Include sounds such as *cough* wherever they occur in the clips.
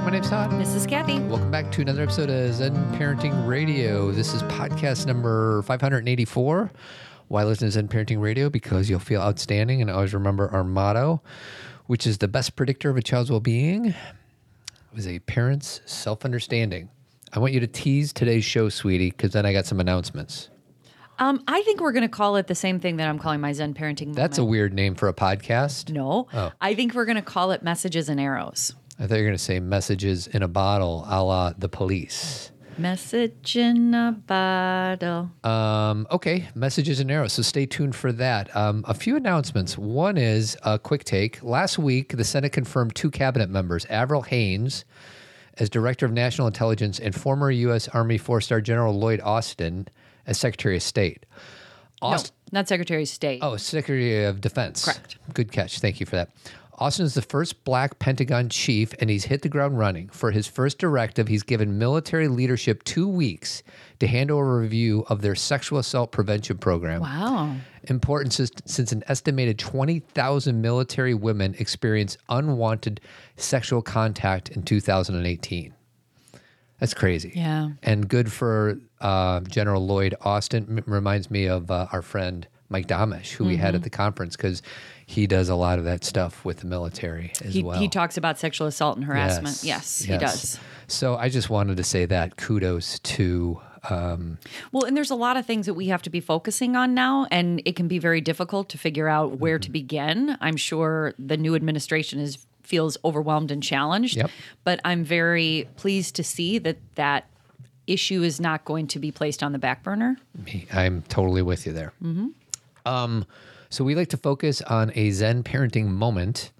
Hello, my name's Todd. This is Kathy. Welcome back to another episode of Zen Parenting Radio. This is podcast number 584. Why listen to Zen Parenting Radio? Because you'll feel outstanding and always remember our motto, which is the best predictor of a child's well being is a parent's self understanding. I want you to tease today's show, sweetie, because then I got some announcements. Um, I think we're going to call it the same thing that I'm calling my Zen parenting. That's a weird name for a podcast. no. Oh. I think we're going to call it messages and arrows. I thought you were going to say messages in a bottle a la the police. Message in a bottle. Um, okay, messages and arrows. So stay tuned for that. Um, a few announcements. One is a quick take. Last week, the Senate confirmed two cabinet members, Avril Haines as Director of National Intelligence and former U.S. Army four star General Lloyd Austin as Secretary of State. Aust- no, not Secretary of State. Oh, Secretary of Defense. Correct. Good catch. Thank you for that. Austin is the first black Pentagon chief, and he's hit the ground running. For his first directive, he's given military leadership two weeks to handle a review of their sexual assault prevention program. Wow. Important since, an estimated 20,000 military women experienced unwanted sexual contact in 2018. That's crazy. Yeah. And good for uh, General Lloyd Austin. M- reminds me of uh, our friend Mike Domitrz, who we had Mm-hmm. at the conference, because he does a lot of that stuff with the military as He, well. he talks about sexual assault and harassment. Yes, he does. So I just wanted to say that kudos to. Um, Well, and there's a lot of things that we have to be focusing on now, and it can be very difficult to figure out where Mm-hmm. to begin. I'm sure the new administration is feels overwhelmed and challenged, Yep. but I'm very pleased to see that that issue is not going to be placed on the back burner. I'm totally with you there. Mm-hmm. Um, so we like to focus on a Zen parenting moment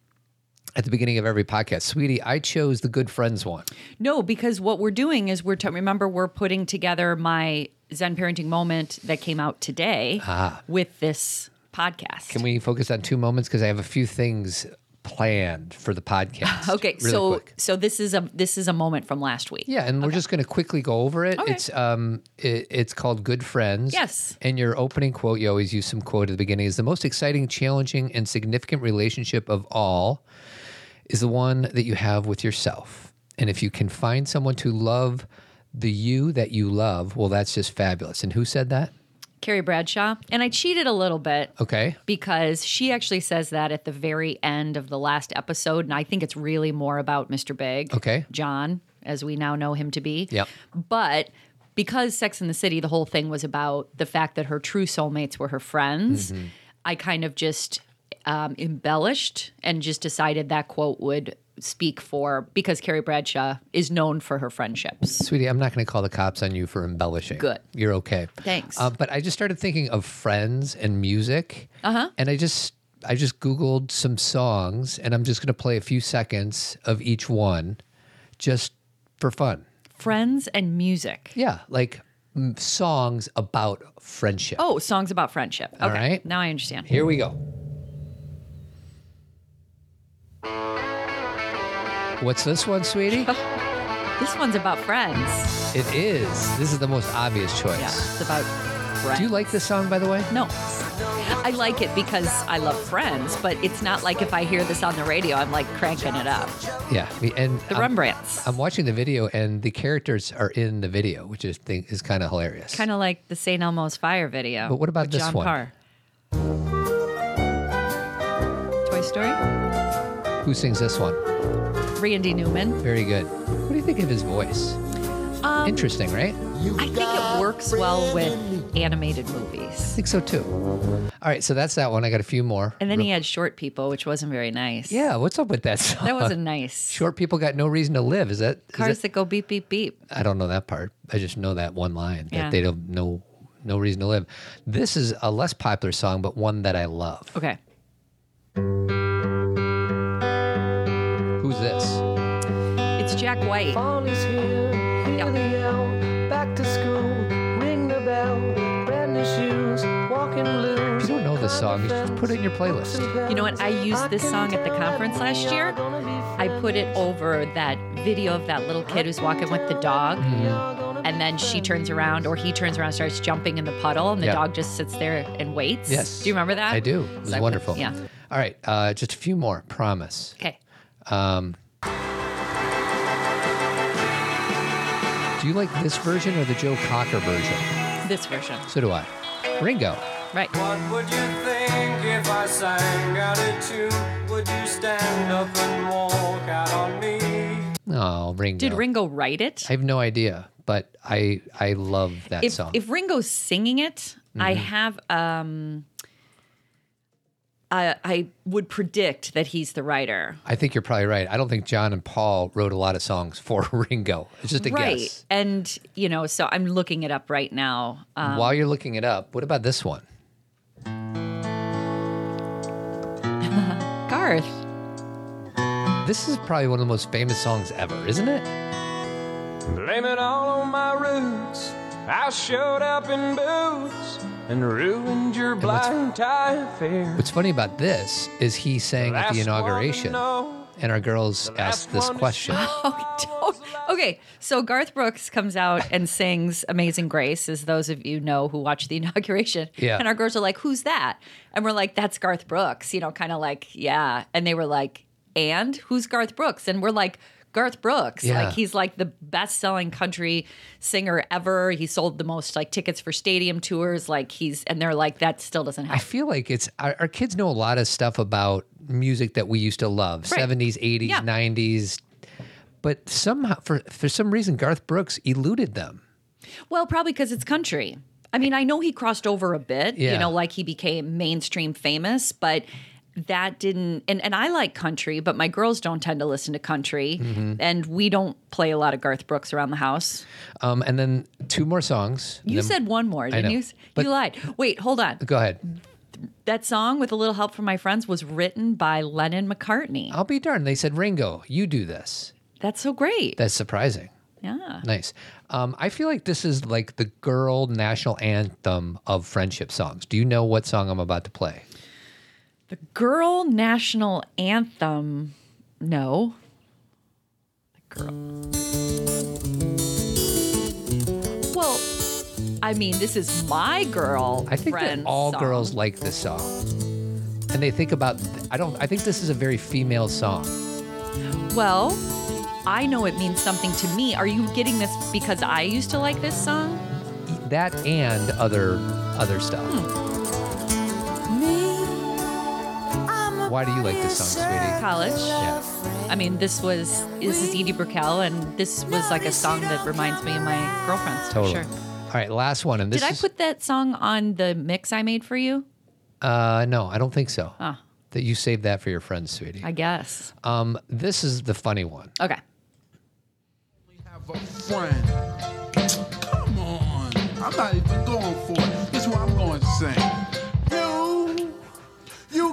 at the beginning of every podcast. Sweetie, I chose the good friends one. No, because what we're doing is we're t- remember we're putting together my Zen parenting moment that came out today with this podcast. Ah. Can we focus on two moments because I have a few things planned for the podcast. *laughs* Okay, really so quick. so this is a this is a moment from last week. Yeah, and we're just going to quickly go over it. Okay. It's um, it, it's called Good Friends. Yes. And your opening quote, you always use some quote at the beginning, is the most exciting, challenging, and significant relationship of all is the one that you have with yourself. And if you can find someone to love the you that you love, well, that's just fabulous. And who said that? Carrie Bradshaw, and I cheated a little bit. Okay. because she actually says that at the very end of the last episode. And I think it's really more about Mr. Big. Okay. John, as we now know him to be. Yep. But because Sex in the City, the whole thing was about the fact that her true soulmates were her friends, Mm-hmm. I kind of just um, embellished and just decided that quote would speak for because Carrie Bradshaw is known for her friendships. Sweetie, I'm not going to call the cops on you for embellishing. Good. You're okay. Thanks. Uh, but I just started thinking of friends and music. Uh huh. And I just I just googled some songs and I'm just going to play a few seconds of each one just for fun. Friends and music. Yeah, like songs about friendship. Oh, songs about friendship. Okay. All right. Now I understand. Here we go. What's this one, sweetie? *laughs* This one's about friends. it is. This is the most obvious choice. Yeah, it's about friends. Do you like this song, by the way? No. I like it because I love friends, but it's not like if I hear this on the radio, I'm like cranking it up. Yeah. And The I'm- Rembrandts. I'm watching the video, and the characters are in the video, which is think is kind of hilarious. kind of like the St. Elmo's Fire video. But what about this John one? Parr. Toy Story? Who sings this one? Randy Newman. Very good. What do you think of his voice? Um, Interesting, right? I think it works well with animated movies. I think so too. All right, so that's that one. I got a few more. And then he had Short People, which wasn't very nice. Yeah, what's up with that song? That wasn't nice. Short people got no reason to live. Is that? is Cars that- that go beep, beep, beep. I don't know that part. I just know that one line that Yeah. they don't know no reason to live. This is a less popular song, but one that I love. Okay. White. Fall is here, hear Yeah. the yell, back to school, ring the bell, brand new shoes, walking blues. If you don't know this song, you should just put it in your playlist. You know what? I used this song at the conference last year. I put it over that video of that little kid who's walking with the dog. Mm-hmm. And then she turns around, or he turns around, starts jumping in the puddle, and the Yeah. dog just sits there and waits. Yes. Do you remember that? I do. It was So I put- wonderful. yeah. All right, uh, just a few more. Promise. Okay. Um, Do you like this version or the Joe Cocker version? This version. So do I. Ringo. Right. What would you think if I sang out a tune? Would you stand up and walk out on me? Oh, Ringo. Did Ringo write it? I have no idea, but I I love that if, song. if Ringo's singing it, I Mm-hmm. have um I, I would predict that he's the writer. I think you're probably right. I don't think John and Paul wrote a lot of songs for *laughs* Ringo. It's just a right. guess. And, you know, so I'm looking it up right now. Um, While you're looking it up, what about this one? *laughs* Garth. This is probably one of the most famous songs ever, isn't it? Blame it all on my roots. I showed up in boots and ruined your what's- blind tie affair. What's funny about this is he sang at the Last one to inauguration, and our girls asked this question. *laughs* Oh, okay, so Garth Brooks comes out and sings Amazing Grace, as those of you know who watched the *laughs* inauguration. Yeah. And our girls are like, Who's that? And we're like, That's Garth Brooks, you know, kind of like, Yeah. And they were like, And who's Garth Brooks? And we're like, Garth Brooks. Yeah. Like he's like the best selling country singer ever. He sold the most like tickets for stadium tours. Like he's and they're like, that still doesn't happen. I feel like it's our, our kids know a lot of stuff about music that we used to love, Right. 70s, 80s, Yeah. 90s. But somehow, for for some reason, Garth Brooks eluded them. Well, probably because it's country. I mean, I know he crossed over a bit, Yeah. you know, like he became mainstream famous, but that didn't and, and I like country, but my girls don't tend to listen to country. Mm-hmm. And we don't play a lot of Garth Brooks around the house. Um, and then two more songs. You Then- said one more, didn't know, you? but- you lied. Wait, hold on. Go ahead. That song with a little help from my friends was written by Lennon McCartney. I'll be darned. They said, Ringo, you do this. That's so great. That's surprising. yeah. Nice. Um, I feel like this is like the girl national anthem of friendship songs. Do you know what song I'm about to play? The girl national anthem. No. The girl. Well, I mean, this is my girl. I think that all song. girls like this song. And they think about I don't I think this is a very female song. Well, I know it means something to me. Are you getting this because I used to like this song? That and other other stuff. Hmm. Why do you like this song, sweetie? College. Yeah. I mean, this was this is Edie Brickell, and this was like a song that reminds me of my girlfriends. for Totally. Sure. All right, last one. And this Did I is, put that song on the mix I made for you? uh no, I don't think so. Ah. That you saved that for your friends, sweetie. I guess. Um, this is the funny one. Okay. have a friend. Come on. I'm not even going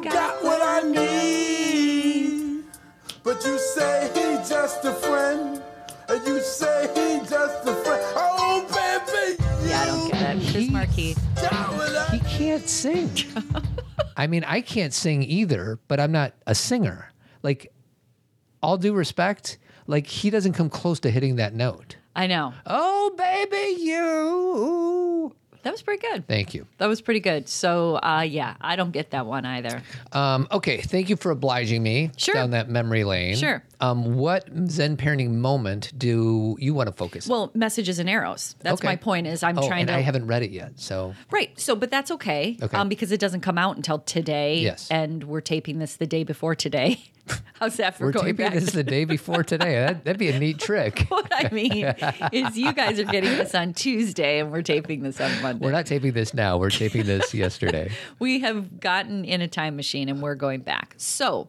got, what I need. But you say he's just a friend. And you say he's just a friend. Oh, baby. Yeah, I don't get it. Biz Markie. got He can't sing. *laughs* I mean, I can't sing either, but I'm not a singer. Like, all due respect, like he doesn't come close to hitting that note. I know. Oh, baby, you. That was pretty good. Thank you. That was pretty good. So, uh, yeah, I don't get that one either. Um, okay, thank you for obliging me Sure. down that memory lane. Sure. Um, what Zen parenting moment do you want to focus? on? Well, messages and arrows. That's Okay. my point. Is I'm oh, trying and to. I haven't read it yet, so Right. So, but that's okay. Okay. Um, because it doesn't come out until today. Yes. And we're taping this the day before today. *laughs* *laughs* How's that for we're going taping back? this the day before today. *laughs* That, that'd be a neat trick. *laughs* what I mean is you guys are getting this on Tuesday and we're taping this on Monday. We're not taping this now. We're taping this yesterday. we have gotten in a time machine and we're going back. So,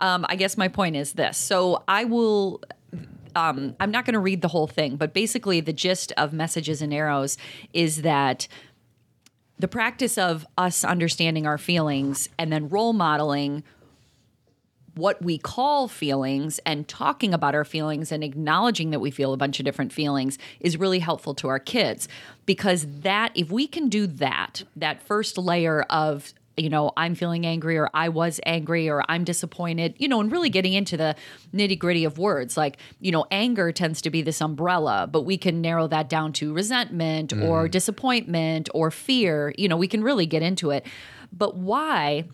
um, I guess my point is this. So, I will. Um, I'm not going to read the whole thing, but basically, the gist of messages and arrows is that the practice of us understanding our feelings and then role modeling what we call feelings and talking about our feelings and acknowledging that we feel a bunch of different feelings is really helpful to our kids. Because that if we can do that that first layer of you know i'm feeling angry or i was angry or i'm disappointed you know and really getting into the nitty gritty of words like you know anger tends to be this umbrella but we can narrow that down to resentment or mm-hmm. disappointment or fear you know we can really get into it. But why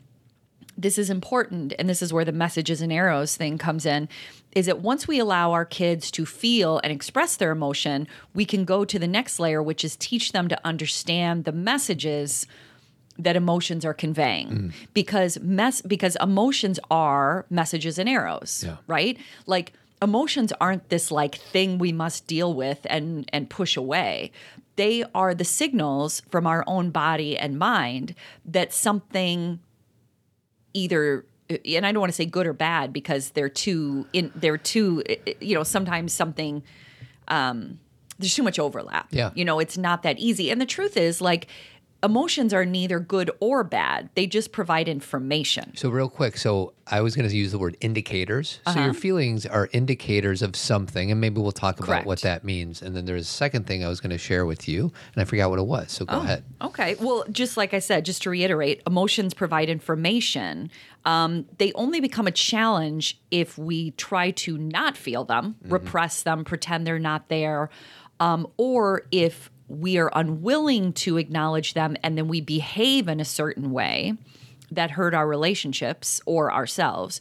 this is important and this is where the messages and arrows thing comes in is that once we allow our kids to feel and express their emotion we can go to the next layer which is teach them to understand the messages that emotions are conveying. Mm. Because mess because emotions are messages and arrows Yeah. right? Like emotions aren't this like thing we must deal with and and push away. They are the signals from our own body and mind that something either and I don't want to say good or bad because they're too in they're too you know sometimes something um there's too much overlap. Yeah. You know, it's not that easy. And the truth is like emotions are neither good or bad. They just provide information. So real quick, so I was going to use the word indicators. So Uh-huh. your feelings are indicators of something, and maybe we'll talk about what that means. And then there's a second thing I was going to share with you, and I forgot what it was. So go ahead. Okay. Well, just like I said, just to reiterate, emotions provide information. Um, they only become a challenge if we try to not feel them, repress them, pretend they're not there, um, or if we are unwilling to acknowledge them and then we behave in a certain way that hurt our relationships or ourselves.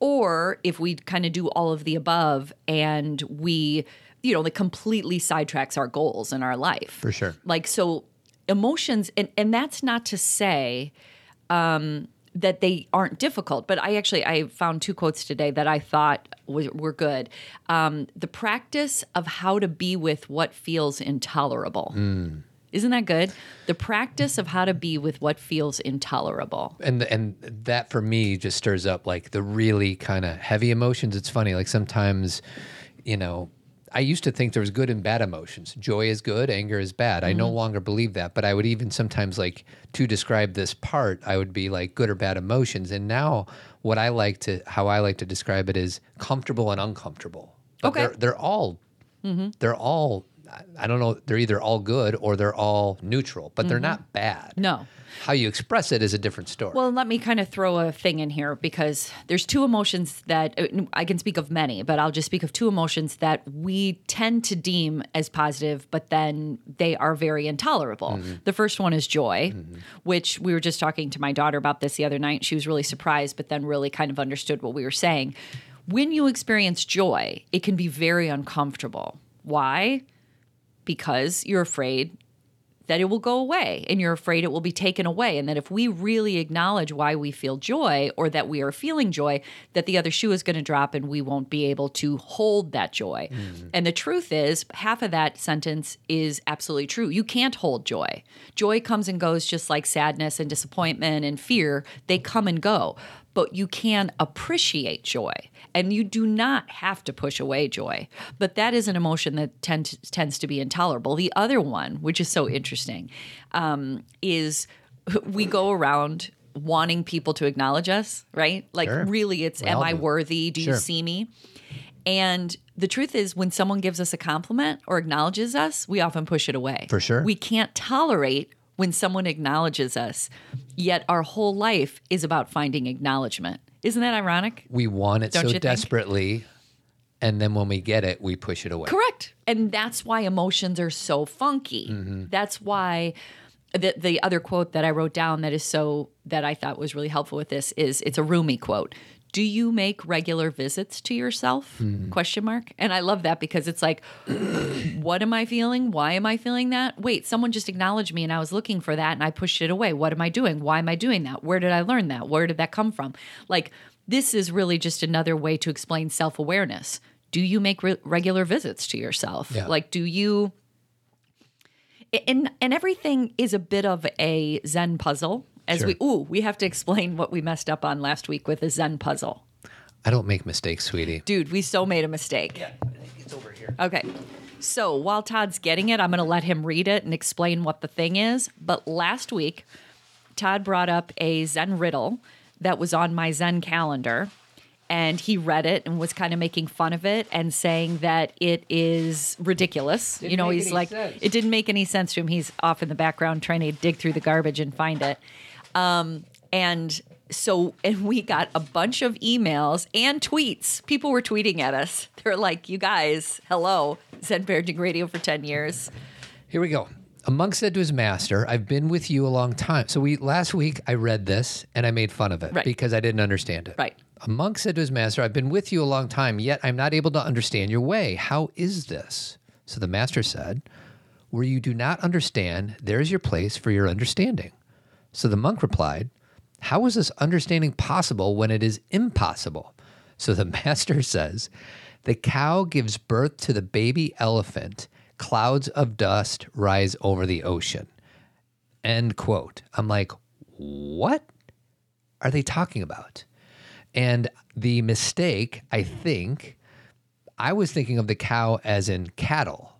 Or if we kind of do all of the above and we, you know, like completely sidetracks our goals in our life. For sure. Like so emotions and and that's not to say um that they aren't difficult, but I actually I found two quotes today that I thought were, were good. Um, the practice of how to be with what feels intolerable. Isn't that good? The practice of how to be with what feels intolerable. and and that for me just stirs up like the really kind of heavy emotions. It's funny, like sometimes, you know, I used to think there was good and bad emotions. Joy is good, anger is bad. I no mm-hmm. longer believe that, but I would even sometimes like to describe this part, I would be like good or bad emotions. And now what I like to how I like to describe it is comfortable and uncomfortable. But Okay. they're they're all mm-hmm. they're all I don't know, they're either all good or they're all neutral, but they're mm-hmm. not bad. No. How you express it is a different story. Well, let me kind of throw a thing in here because there's two emotions that uh, I can speak of many, but I'll just speak of two emotions that we tend to deem as positive, but then they are very intolerable. The first one is joy, which we were just talking to my daughter about this the other night. She was really surprised, but then really kind of understood what we were saying. When you experience joy, it can be very uncomfortable. Why? Because you're afraid that it will go away and you're afraid it will be taken away and that if we really acknowledge why we feel joy or that we are feeling joy that the other shoe is going to drop and we won't be able to hold that joy. Mm-hmm. And the truth is half of that sentence is absolutely true. You can't hold joy. Joy comes and goes just like sadness and disappointment and fear. They come and go but you can appreciate joy and you do not have to push away joy but that is an emotion that tend tends to be intolerable. The other one which is so interesting um, is we go around wanting people to acknowledge us right? Like Sure. really it's We am i worthy? Do Sure. you see me? And the truth is when someone gives us a compliment or acknowledges us we often push it away. For sure. we can't tolerate when someone acknowledges us yet our whole life is about finding acknowledgement isn't that ironic we want it Don't so you think? desperately and then when we get it we push it away Correct. And that's why emotions are so funky. Mm-hmm. That's why the the other quote that I wrote down that is so that I thought was really helpful with this is it's a Rumi quote. Do you make regular visits to yourself? Mm-hmm. Question mark. And I love that because it's like, *clears throat* what am I feeling? Why am I feeling that? Wait, someone just acknowledged me and I was looking for that and I pushed it away. What am I doing? Why am I doing that? Where did I learn that? Where did that come from? Like, this is really just another way to explain self awareness. Do you make re- regular visits to yourself? Yeah. Like, do you and and everything is a bit of a Zen puzzle. As Sure. we ooh, we have to explain what we messed up on last week with a Zen puzzle. i don't make mistakes sweetie Dude, we so made a mistake. Yeah, it's over here Okay. So while Todd's getting it, I'm going to let him read it and explain what the thing is. But last week, Todd brought up a Zen riddle that was on my Zen calendar. And he read it and was kind of making fun of it and saying that it is ridiculous. you know, he's like, sense. it didn't make any sense to him. He's off in the background trying to dig through the garbage and find it. Um, and so, and we got a bunch of emails and tweets. People were tweeting at us. They're like, you guys, hello, Zen Parenting Radio for 10 years. here we go A monk said to his master, I've been with you a long time. So we last week I read this and I made fun of it Right. because I didn't understand it. Right. A monk said to his master, I've been with you a long time, yet I'm not able to understand your way. How is this? So the master said, Where you do not understand, there is your place for your understanding. So the monk replied, How is this understanding possible when it is impossible? So the *laughs* master says, The cow gives birth to the baby elephant. Clouds of dust rise over the ocean. End quote. I'm like, What are they talking about? And the mistake, I think, I was thinking of the cow as in cattle.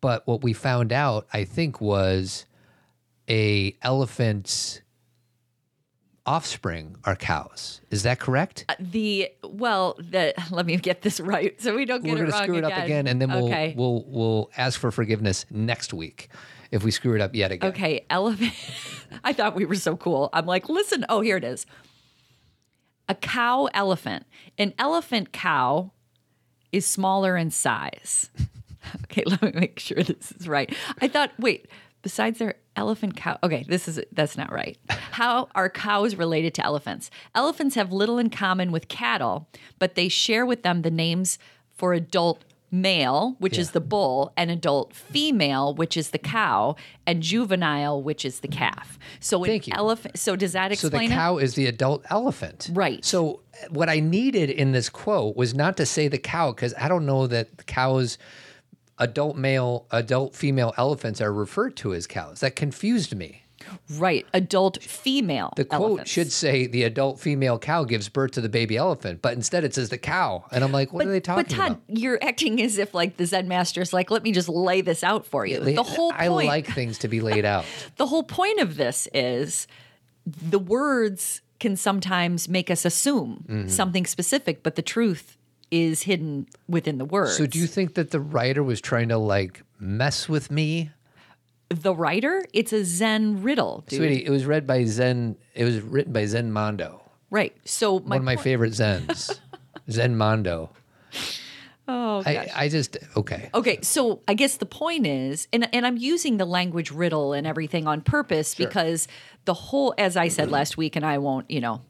But what we found out, I think, was a elephant's offspring are cows. Is that correct? Uh, the well, the *laughs* let me get this right so we don't get We're it wrong screw it again. up again, and then we'll okay. we'll we'll ask for forgiveness next week if we screw it up yet again. Okay, elephant. *laughs* I thought we were so cool. I'm like, listen. Oh, here it is. A cow elephant. An elephant cow is smaller in size. *laughs* okay, let me make sure this is right. I thought, wait, besides their elephant cow. Okay, this is that's not right. *laughs* How are cows related to elephants? Elephants have little in common with cattle, but they share with them the names for adult male, which is the bull, and adult female, which is the cow, and juvenile, which is the calf. So an Thank you. elephant. So does that explain So the cow is the adult elephant. Right. So what I needed in this quote was not to say the cow because I don't know that cows adult male adult female elephants are referred to as cows. That confused me. Right, adult female. The quote elephants. should say the adult female cow gives birth to the baby elephant, but instead it says the cow. And I'm like, what are they talking about? But Todd, about? you're acting as if like the Zen master is like, let me just lay this out for you. The whole I like things to be laid out. *laughs* the whole point of this is the words can sometimes make us assume Mm-hmm. something specific, but the truth is hidden within the words. So do you think that the writer was trying to like mess with me? the writer? It's a Zen riddle, dude. Sweetie, it was read by Zen it was written by Zen Mondo. Right. So my one of my point- favorite Zens. *laughs* Zen Mondo. Oh, I, I just okay. Okay, so I guess the point is, and and I'm using the language riddle and everything on purpose because the whole, as I said last week, and I won't, you know,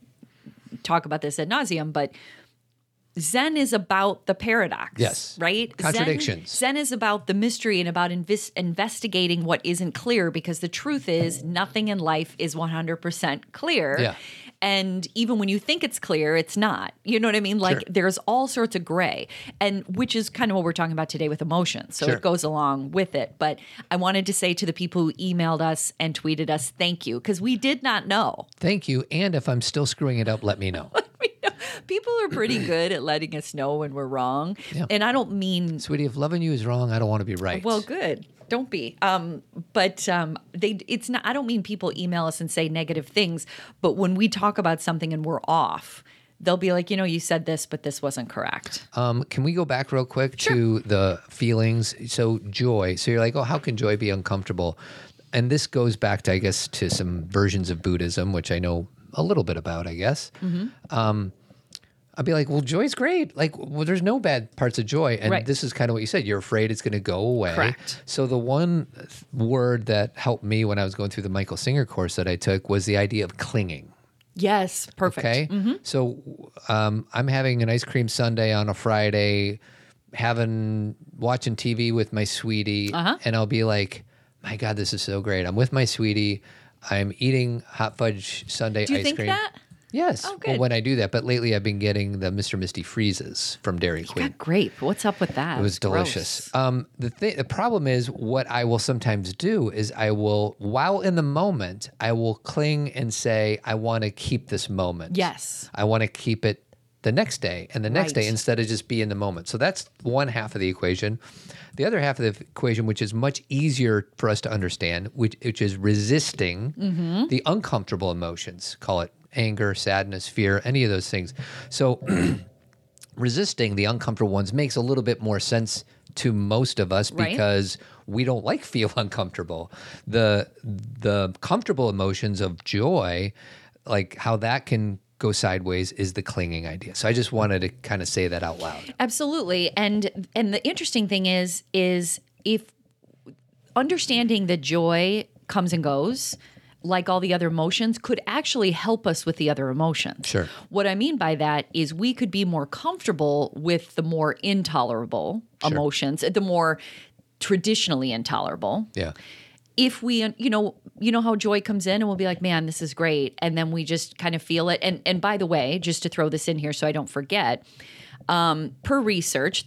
talk about this ad nauseum, but Zen is about the paradox. Yes. Right? Zen- Contradictions. Zen, is about the mystery and about invis- investigating what isn't clear because the truth is nothing in life is 100% clear. Yeah. And even when you think it's clear, it's not. You know what I mean? Like Sure. there's all sorts of gray, and which is kind of what we're talking about today with emotions. So Sure. it goes along with it. But I wanted to say to the people who emailed us and tweeted us, thank you, because we did not know. Thank you. And if I'm still screwing it up, let me know. *laughs* *laughs* People are pretty *clears throat* good at letting us know when we're wrong. Yeah. And I don't mean Sweetie, if loving you is wrong, I don't want to be right. well, good. Don't be. Um, but um, they, it's not. I don't mean people email us and say negative things. But when we talk about something and we're off, they'll be like, you know, you said this, but this wasn't correct. Um, can we go back real quick to the feelings? So joy. So you're like, oh, how can joy be uncomfortable? And this goes back to, I guess, to some versions of Buddhism, which I know a little bit about, I guess. Mm-hmm. Um, I'd be like, well, joy's great. Like, well, there's no bad parts of joy. And Right. this is kind of what you said. You're afraid it's going to go away. Correct. So the one th- word that helped me when I was going through the Michael Singer course that I took was the idea of clinging. Yes, perfect. Okay. So um, I'm having an ice cream sundae on a Friday, having watching TV with my sweetie, Uh-huh. and I'll be like, "My God, this is so great! I'm with my sweetie. I'm eating hot fudge sundae Do you ice think cream." that? Yes. Oh, Well, when I do that, but lately I've been getting the Mr. Misty freezes from Dairy Queen. Got grape. What's up with that? It was delicious. Um, the th- the problem is what I will sometimes do is I will, while in the moment, I will cling and say, I want to keep this moment. Yes. I want to keep it the next day and the next day instead of just be in the moment. So that's one half of the equation. The other half of the equation, which is much easier for us to understand, which, which is resisting Mm-hmm. the uncomfortable emotions, call it anger, sadness, fear, any of those things. So *clears throat* resisting the uncomfortable ones makes a little bit more sense to most of us Right. because we don't *laughs* like feel uncomfortable. The the comfortable emotions of joy, like how that can go sideways is the clinging idea. So I just wanted to kind of say that out loud. Absolutely. And and the interesting thing is is if understanding that joy comes and goes like all the other emotions could actually help us with the other emotions. Sure. What I mean by that is we could be more comfortable with the more intolerable emotions, the more traditionally intolerable Yeah. if we you know you know how joy comes in and we'll be like man this is great and then we just kind of feel it and and by the way just to throw this in here so i don't forget um, per research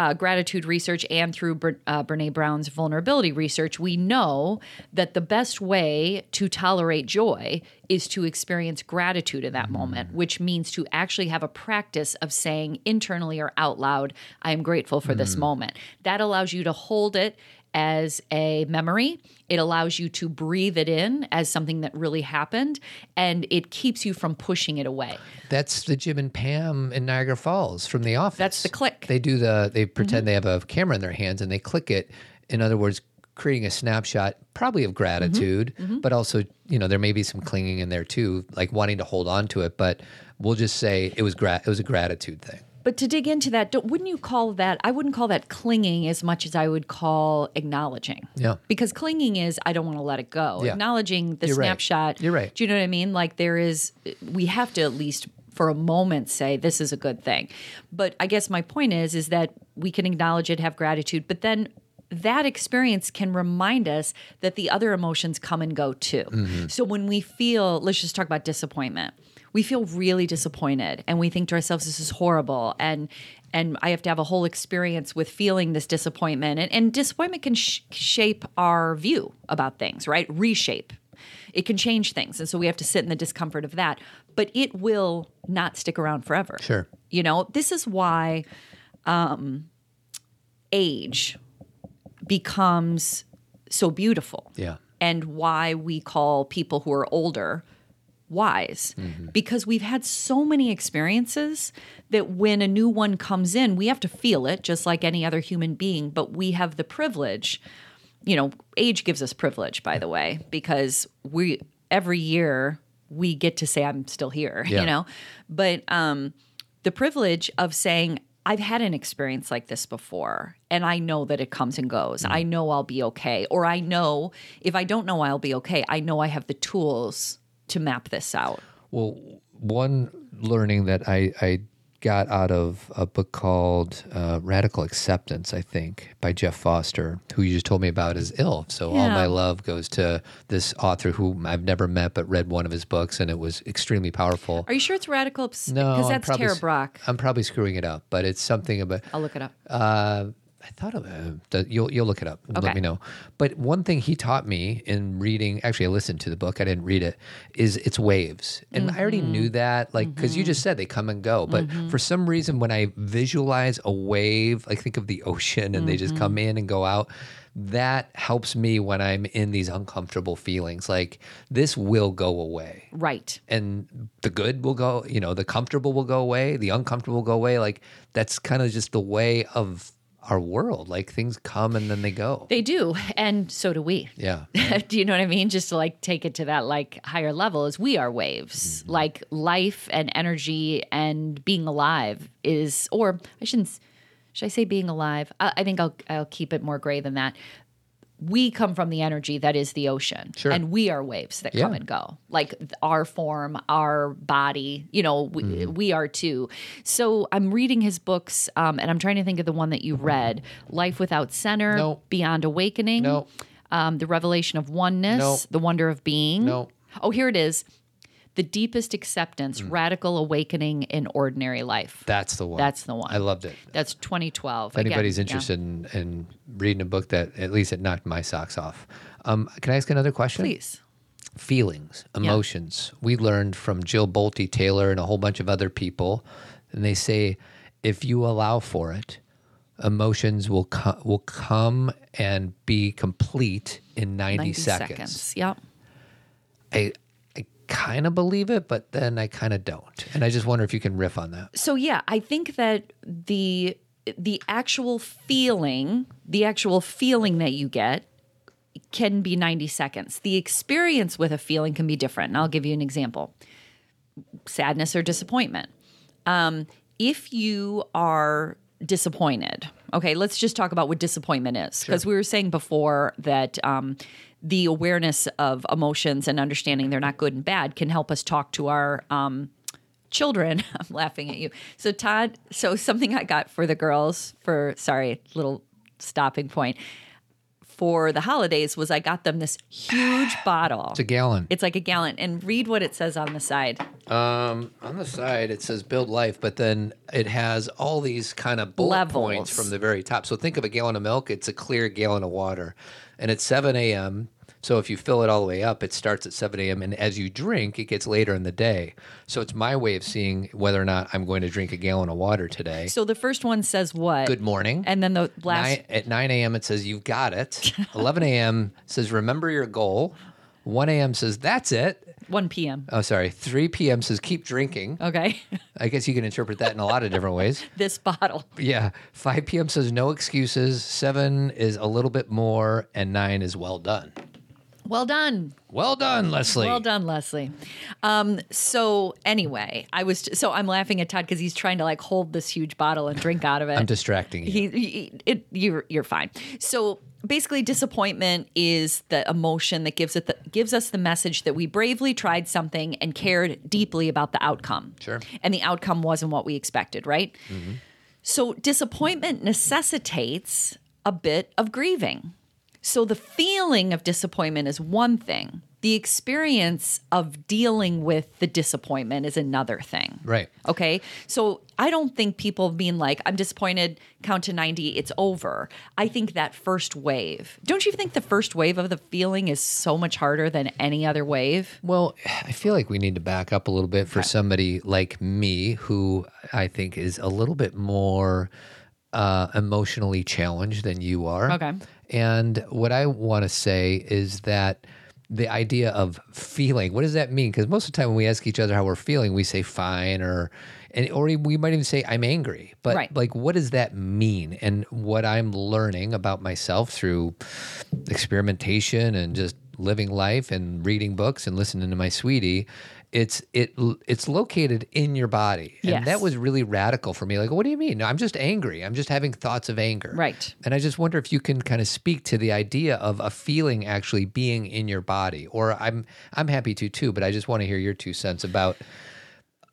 uh, gratitude research and through Bre- uh, brene brown's vulnerability research we know that the best way to tolerate joy is to experience gratitude in that moment which means to actually have a practice of saying internally or out loud i am grateful for this moment. That allows you to hold it as a memory. It allows you to breathe it in as something that really happened, and it keeps you from pushing it away. That's the Jim and Pam in Niagara Falls from The Office. That's the click. They do the, they mm-hmm. pretend they have a camera in their hands and they click it. In other words, creating a snapshot, probably of mm-hmm. gratitude, mm-hmm. but also, you know, there may be some clinging in there too, like wanting to hold on to it. But we'll just say it was gra- it was a gratitude thing. But to dig into that, don't, wouldn't you call that? I wouldn't call that clinging as much as I would call acknowledging. Yeah. Because clinging is I don't want to let it go. Yeah. Acknowledging the You're right. snapshot. You're right. Do you know what I mean? Like there is, we have to at least for a moment say this is a good thing. But I guess my point is, is that we can acknowledge it, have gratitude, but then that experience can remind us that the other emotions come and go too. Mm-hmm. So when we feel, let's just talk about disappointment. We feel really disappointed and we think to ourselves, this is horrible. And and I have to have a whole experience with feeling this disappointment. And, and disappointment can sh- shape our view about things, right? Reshape. It can change things. And so we have to sit in the discomfort of that. But it will not stick around forever. Sure. You know, this is why um, age becomes so beautiful Yeah. and why we call people who are older wise because we've had so many experiences that when a new one comes in we have to feel it just like any other human being but we have the privilege you know age gives us privilege by the way because we every year we get to say i'm still here *laughs* Yeah. you know but um the privilege of saying I've had an experience like this before and I know that it comes and goes. I know I'll be okay. Or I know if I don't know I'll be okay, I know I have the tools to map this out. Well, one learning that I, I got out of a book called uh, Radical Acceptance, I think, by Jeff Foster, who you just told me about is ill. So all my love goes to this author who I've never met but read one of his books, and it was extremely powerful. Are you sure it's radical? no, Because that's probably Tara Brach. I'm probably screwing it up, but it's something about. I'll look it up. Uh, I thought of uh, it. You'll you'll look it up. and Okay. Let me know. But one thing he taught me in reading, actually, I listened to the book. I didn't read it. Is it's waves, and I already knew mm-hmm. that, like, because you just mm-hmm. said they come and go. But mm-hmm. for some reason, when I visualize a wave, like think of the ocean, and they just come in and go out. That helps me when I'm in these uncomfortable feelings. Like this will go away Right. and the good will go you know the comfortable will go away the uncomfortable will go away like that's kind of just the way of our world like things come and then they go They do. And so do we. *laughs* yeah do you know what I mean? Just to like take it to that like higher level is we are waves. Mm-hmm. Like life and energy and being alive is, or I shouldn't, should I say being alive? I, I think I'll I'll keep it more gray than that. We come from the energy that is the ocean, Sure. and we are waves that Yeah. come and go. Like our form, our body, you know, we, Mm-hmm. we are too. So I'm reading his books, um, and I'm trying to think of the one that you read: "Life Without Center," No. "Beyond Awakening." No. um, the revelation of oneness, No. the wonder of being. Oh, here it is. The deepest acceptance, Mm. radical awakening in ordinary life. that's the one That's the one. i loved it That's 2012. if anybody's interested in, in reading a book that at least it knocked my socks off um, can i ask another question please. feelings, emotions. We learned from Jill Bolte Taylor and a whole bunch of other people, and they say if you allow for it, emotions will co- will come and be complete in 90, 90 seconds. seconds. Yep. I kind of believe it, but then I kind of don't. And I just wonder if you can riff on that. So yeah, I think that the the actual feeling, the actual feeling that you get can be 90 seconds. The experience with a feeling can be different. And I'll give you an example. Sadness or disappointment. Um, if you are disappointed, Okay, let's just talk about what disappointment is because we were saying before that um, the awareness of emotions and understanding they're not good and bad can help us talk to our um, children. *laughs* I'm laughing at you. So Todd, so something I got for the girls for sorry, little stopping point for the holidays was I got them this huge *sighs* bottle. It's a gallon. It's like a gallon, and read what it says on the side. Um, on the side it says build life, but then it has all these kind of bullet Levels. points from the very top. So think of a gallon of milk, it's a clear gallon of water. And it's 7 a.m. So if you fill it all the way up, it starts at 7 a.m. And as you drink, it gets later in the day. So it's my way of seeing whether or not I'm going to drink a gallon of water today. So the first one says what? Good morning. And then the last Nine, at 9 a.m. it says you've got it. 11 a.m. says remember your goal. 1 a.m. says that's it. 1 p.m. Oh, sorry. 3 p.m. says keep drinking. Okay, I guess you can interpret that in a lot of different ways. *laughs* this bottle. Yeah. 5 p.m. says no excuses. 7 is a little bit more. And 9 is well done. Well done. Well done, Leslie. Well done, Leslie. Um, so anyway, I was so I'm laughing at Todd because he's trying to like hold this huge bottle and drink out of it. I'm distracting you. he, he it, you're you're fine. So basically, disappointment is the emotion that gives it the, gives us the message that we bravely tried something and cared deeply about the outcome. Sure. and the outcome wasn't what we expected, right? Mm-hmm. So disappointment necessitates a bit of grieving. So the feeling of disappointment is one thing. The experience of dealing with the disappointment is another thing. Right. Okay. So I don't think people being like, I'm disappointed, count to 90, it's over. I think that first wave, don't you think the first wave of the feeling is so much harder than any other wave? Well, I feel like we need to back up a little bit for somebody like me who I think is a little bit more uh, emotionally challenged than you are. Okay. And what I want to say is that the idea of feeling, what does that mean? Because most of the time when we ask each other how we're feeling, we say fine or and or we might even say I'm angry. But Right. like what does that mean? And what I'm learning about myself through experimentation and just living life and reading books and listening to my sweetie it's it it's located in your body. And Yes. that was really radical for me. Like what do you mean? No, i'm just angry. I'm just having thoughts of anger. Right. and i just wonder if you can kind of speak to the idea of a feeling actually being in your body. Or i'm i'm happy to too but i just want to hear your two cents about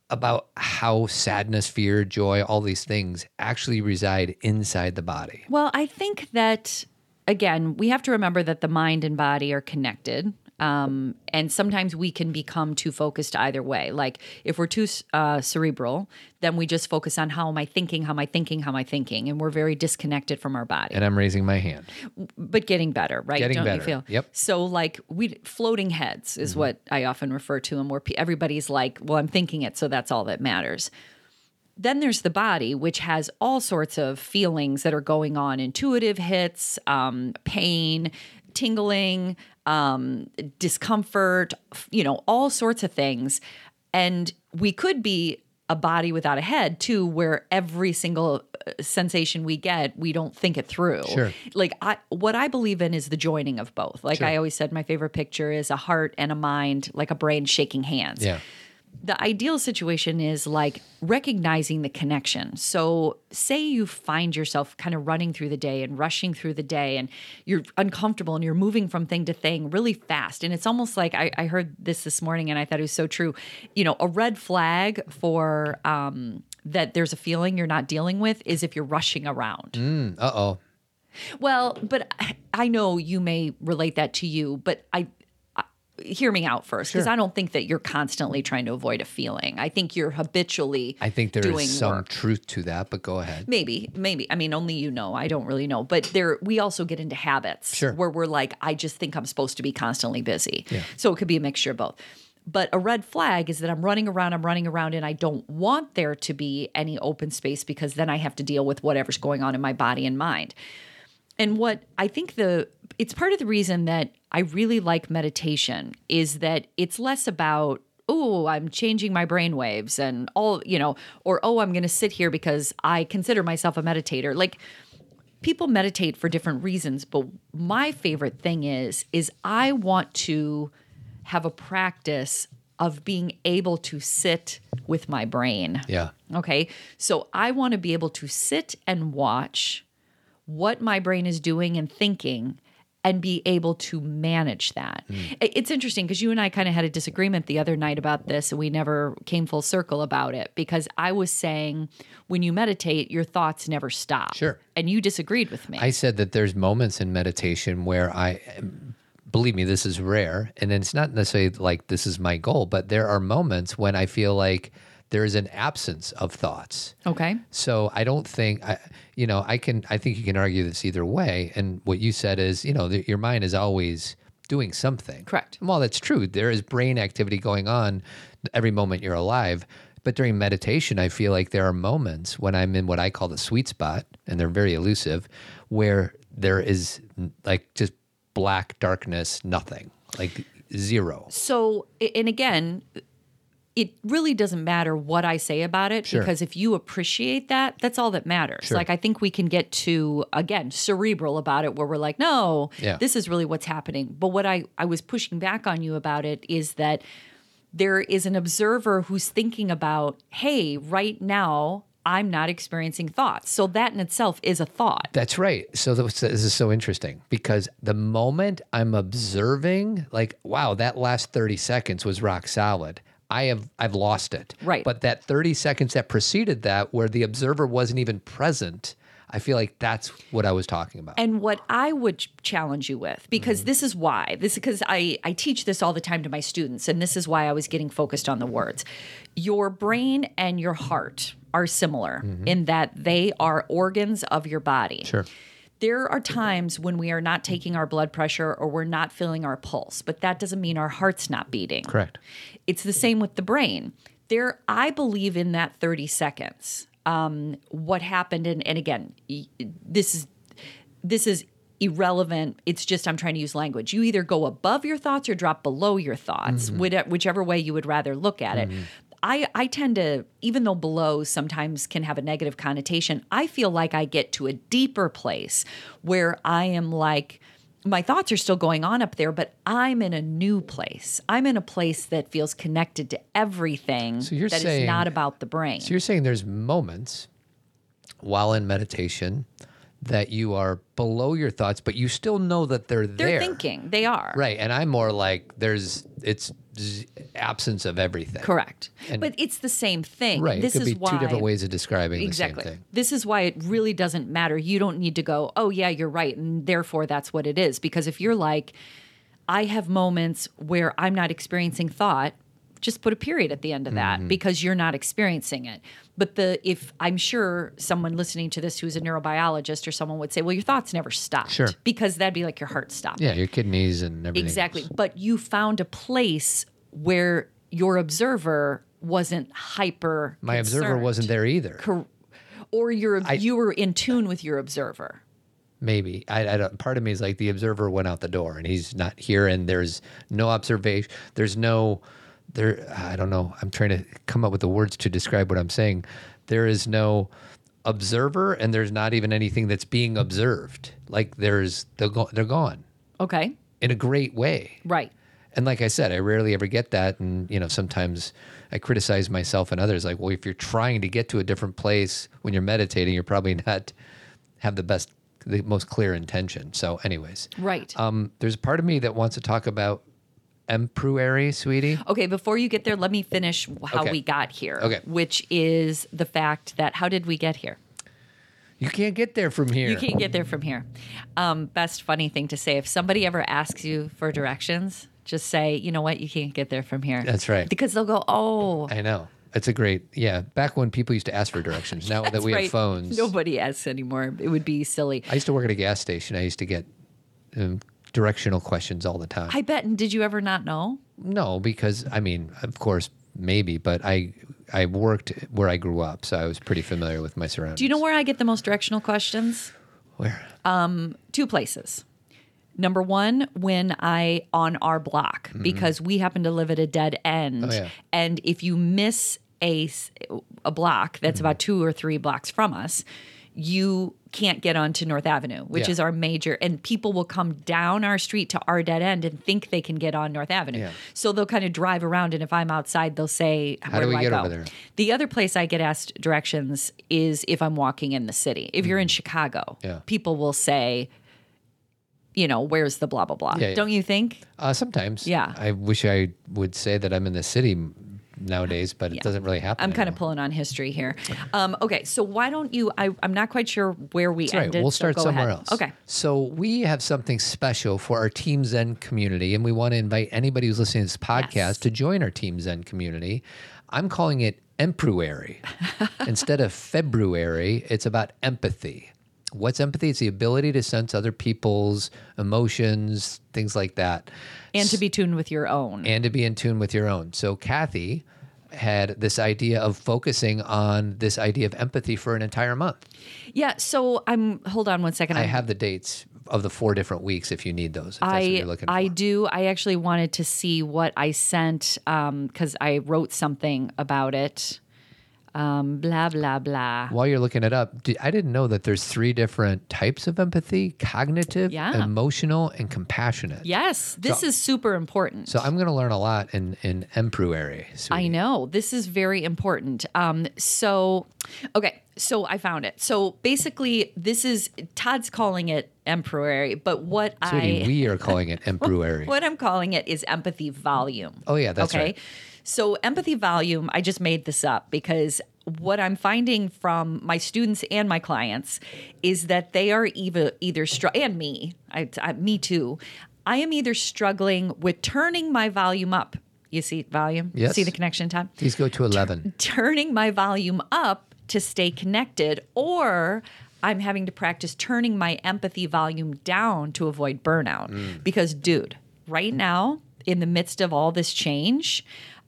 about how sadness fear joy all these things actually reside inside the body. Well, I think that again, we have to remember that the mind and body are connected. Um, and sometimes we can become too focused either way. Like if we're too uh, cerebral, then we just focus on how am I thinking, how am I thinking, how am I thinking, and we're very disconnected from our body. and i'm raising my hand but getting better, right? Getting Don't better. you feel? Yep. Mm-hmm. So like we floating heads is what I often refer to and where everybody's like, "Well, I'm thinking it, so that's all that matters." Then there's the body, which has all sorts of feelings that are going on: intuitive hits, um, pain, tingling, um, discomfort, you know, all sorts of things. And we could be a body without a head too, where every single uh, sensation we get, we don't think it through. Sure. Like I, what I believe in is the joining of both. Like I always said, my favorite picture is a heart and a mind, like a brain shaking hands yeah the ideal situation is like recognizing the connection. So, say you find yourself kind of running through the day and rushing through the day, and you're uncomfortable and you're moving from thing to thing really fast. And it's almost like I, I heard this this morning and I thought it was so true. You know, a red flag for um, that there's a feeling you're not dealing with is if you're rushing around. uh-oh Well, but I- know you may relate that to you, but I hear me out first because Sure. I don't think that you're constantly trying to avoid a feeling. I think you're habitually i think there is doing some work. truth to that but go ahead Maybe, maybe. I mean, only you know. I don't really know. But there, we also get into habits Sure. where we're like, I just think I'm supposed to be constantly busy. Yeah. So it could be a mixture of both. But a red flag is that I'm running around, I'm running around, and I don't want there to be any open space because then I have to deal with whatever's going on in my body and mind. And what I think the it's part of the reason that I really like meditation is that it's less about oh I'm changing my brain waves and all you know or oh I'm going to sit here because I consider myself a meditator. Like people meditate for different reasons but my favorite thing is is I want to have a practice of being able to sit with my brain. Yeah. Okay. So I want to be able to sit and watch what my brain is doing and thinking and be able to manage that. Mm. I- It's interesting because you and I kind of had a disagreement the other night about this and we never came full circle about it because I was saying when you meditate, your thoughts never stop. Sure. And you disagreed with me. I said that there's moments in meditation where I um, believe me, this is rare, and it's not necessarily like this is my goal, but there are moments when I feel like there is an absence of thoughts. okay. So I don't think I, you know, I can. I think you can argue this either way. And what you said is, you know, that your mind is always doing something. Correct. And while that's true. There is brain activity going on every moment you're alive. But during meditation, I feel like there are moments when I'm in what I call the sweet spot, and they're very elusive, where there is like just black darkness, nothing, like zero. So, and again, it really doesn't matter what I say about it Sure. because if you appreciate that, that's all that matters. Like, I think we can get to, again, cerebral about it where we're like, no, Yeah. this is really what's happening. But what I, I was pushing back on you about it is that there is an observer who's thinking about, hey, right now, I'm not experiencing thoughts. So that in itself is a thought. That's right. So this is so interesting because the moment I'm observing, like, wow, that last 30 seconds was rock solid. I have I've lost it. Right. But that 30 seconds that preceded that, where the observer wasn't even present, I feel like that's what I was talking about. And what I would challenge you with, because mm-hmm. this is why, this because I, I teach this all the time to my students, and this is why I was getting focused on the words. Your brain and your heart are similar mm-hmm. in that they are organs of your body. Sure. There are mm-hmm. times when we are not taking our blood pressure or we're not feeling our pulse, but that doesn't mean our heart's not beating. Correct. It's the same with the brain. There, I believe in that 30 seconds. Um, what happened, and, and again, this is this is irrelevant. It's just I'm trying to use language. You either go above your thoughts or drop below your thoughts, mm-hmm. which- whichever way you would rather look at it. Mm-hmm. I, I tend to, even though below sometimes can have a negative connotation, I feel like I get to a deeper place where I am like, my thoughts are still going on up there, but I'm in a new place. I'm in a place that feels connected to everything So you're that is saying- not about the brain. So you're saying there's moments while in meditation that you are below your thoughts, but you still know that they're there. They're thinking. They are. Right. And I'm more like there's it's absence of everything. Correct. And- but it's the same thing. Right. This it could is be why two different ways of describing exactly. the same thing. This is why it really doesn't matter. You don't need to go, "Oh yeah, you're right," and therefore that's what it is because if you're like I have moments where I'm not experiencing thought, just put a period at the end of that Mm-hmm. because you're not experiencing it. But the if I'm sure someone listening to this who's a neurobiologist or someone would say, "Well, your thoughts never stopped." Sure. Because that'd be like your heart stopped. Yeah, your kidneys and everything. Exactly. else. But you found a place where your observer wasn't hyper. My observer wasn't there either. Cor- or you're you were in tune with your observer. Maybe I, I don't. Part of me is like the observer went out the door and he's not here, and there's no observation. There's no there. I don't know. I'm trying to come up with the words to describe what I'm saying. There is no observer, and there's not even anything that's being observed. Like there's they're, go, they're gone Okay. in a great way. Right. And like I said, I rarely ever get that. And, you know, sometimes I criticize myself and others like, well, if you're trying to get to a different place when you're meditating, you're probably *laughs* not have the best, the most clear intention. So, anyways, Right. um, there's a part of me that wants to talk about empruary, sweetie. okay, before you get there, let me finish how Okay. we got here. Okay. Which is the fact that how did we get here? You can't get there from here. You can't get there from here. Um, best funny thing to say if somebody ever asks you for directions, just say, you know what, you can't get there from here. That's right. Because they'll go, oh, I know. It's a great, yeah. Back when people used to ask for directions. Now that we right. have phones, Nobody asks anymore. It would be silly. I used to work at a gas station. I used to get um, directional questions all the time. I bet. And did you ever not know? No, because I mean, of course, maybe, but I I worked where I grew up, so I was pretty familiar with my surroundings. Do you know where I get the most directional questions? where? Um, Two places. Number one, when I on our block, because we happen to live at a dead end. Mm-hmm. Oh, yeah. And if you miss a a block Mm-hmm. that's about two or three blocks from us, you can't get onto North Avenue, which Yeah. is our major, and people will come down our street to our dead end and think they can get on North Avenue. Yeah. So they'll kind of drive around, and if I'm outside, they'll say, How "Where do we I get go?" over there? The other place I get asked directions is if I'm walking in the city. If you're in Chicago, Mm. Yeah. people will say, you know, where's the blah blah blah? Yeah. Don't you think? Uh, sometimes. Yeah. I wish I would say that I'm in the city nowadays, but it doesn't really happen. I'm kind of pulling on history here. Um, okay, so why don't you? I, I'm not quite sure where we That's right. ended. We'll so start go somewhere ahead. else. Okay. So we have something special for our Team Zen community, and we want to invite anybody who's listening to this podcast Yes. to join our Team Zen community. I'm calling it Empruary. *laughs* Instead of February, it's about empathy. What's empathy? It's the ability to sense other people's emotions, things like that. And to be tuned with your own. and to be in tune with your own. So Cathy had this idea of focusing on this idea of empathy for an entire month. yeah. So I'm. Hold on one second. I I'm- have the dates of the four different weeks if you need those. If that's what I you're looking for. I do. I actually wanted to see what I sent um, because I wrote something about it. Um, blah blah blah. While you're looking it up, I didn't know that there's three different types of empathy: cognitive, Yeah. emotional, and compassionate. Yes, this So- is super important. So I'm going to learn a lot in in Empruary. I know this is very important. Um, so, okay, so I found it. So basically, this is Todd's calling it emperor, but what Sweetie, I we are calling it *laughs* Empruary. what I'm calling it is empathy volume. Oh, yeah, that's okay. right. So empathy volume, I just made this up because what I'm finding from my students and my clients is that they are either either str- and me, I, I, me too. I am either struggling with turning my volume up. You see volume? Yes. See the connection, Todd? Please go to 11. turning my volume up to stay connected, or I'm having to practice turning my empathy volume down to avoid burnout. Mm. Because, dude, right now, in the midst of all this change,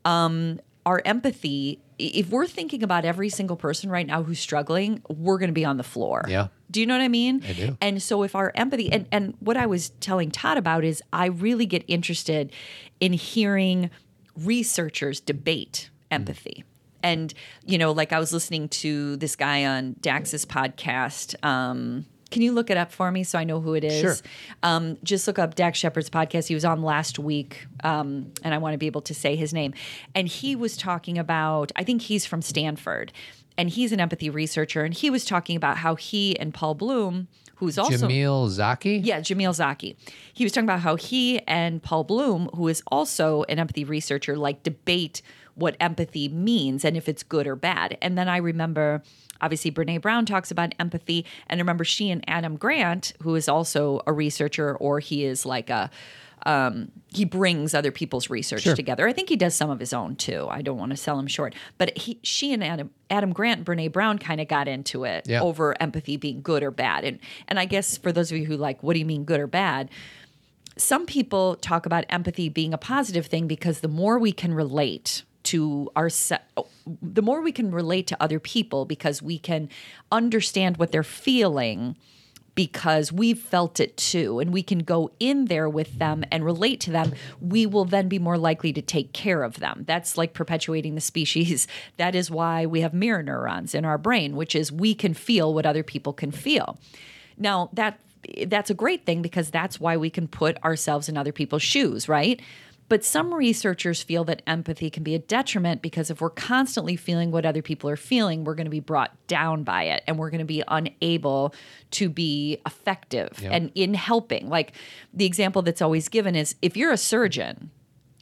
um, our empathy if we're thinking about every single person right now who's struggling, we're going to be on the floor. Yeah. Do you know what I mean? I do. And so if our empathy and, and what I was telling Todd about is I really get interested in hearing researchers debate empathy. And, you know, like I was listening to this guy on Dax's podcast. Um, can you look it up for me so I know who it is? Sure. Um, just look up Dax Shepard's podcast. He was on last week, um, and I want to be able to say his name. And he was talking about, I think he's from Stanford, and he's an empathy researcher. And he was talking about how he and Paul Bloom, who's also Jamil Zaki? yeah, Jamil Zaki. He was talking about how he and Paul Bloom, who is also an empathy researcher, like debate what empathy means and if it's good or bad. And then I remember, obviously, Brene Brown talks about empathy. And remember she and Adam Grant, who is also a researcher, or he is like a, um, he brings other people's research together. I think he does some of his own too. I don't want to sell him short, but he, she and Adam, Adam Grant, Brene Brown kind of got into it Yeah. over empathy being good or bad. And and I guess for those of you who like, what do you mean good or bad? Some people talk about empathy being a positive thing because the more we can relate to our the more we can relate to other people because we can understand what they're feeling because we've felt it too and we can go in there with them and relate to them we will then be more likely to take care of them. That's like perpetuating the species. *laughs* That is why we have mirror neurons in our brain which is we can feel what other people can feel. Now that that's a great thing because that's why we can put ourselves in other people's shoes right but some researchers feel that empathy can be a detriment because if we're constantly feeling what other people are feeling, we're going to be brought down by it and we're going to be unable to be effective and in helping. Like the example that's always given is if you're a surgeon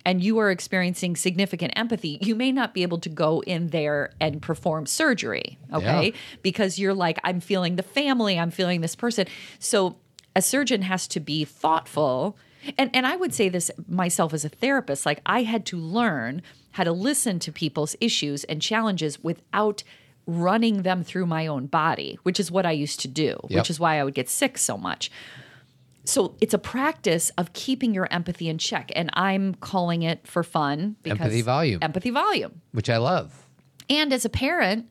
and you are experiencing significant empathy, you may not be able to go in there and perform surgery, okay? Yeah. Because you're like, I'm feeling the family, I'm feeling this person. So a surgeon has to be thoughtful. And, and I would say this myself as a therapist, like I had to learn how to listen to people's issues and challenges without running them through my own body, which is what I used to do, Yep. which is why I would get sick so much. So it's a practice of keeping your empathy in check. And I'm calling it for fun because Empathy volume. Empathy volume. Which I love. And as a parent,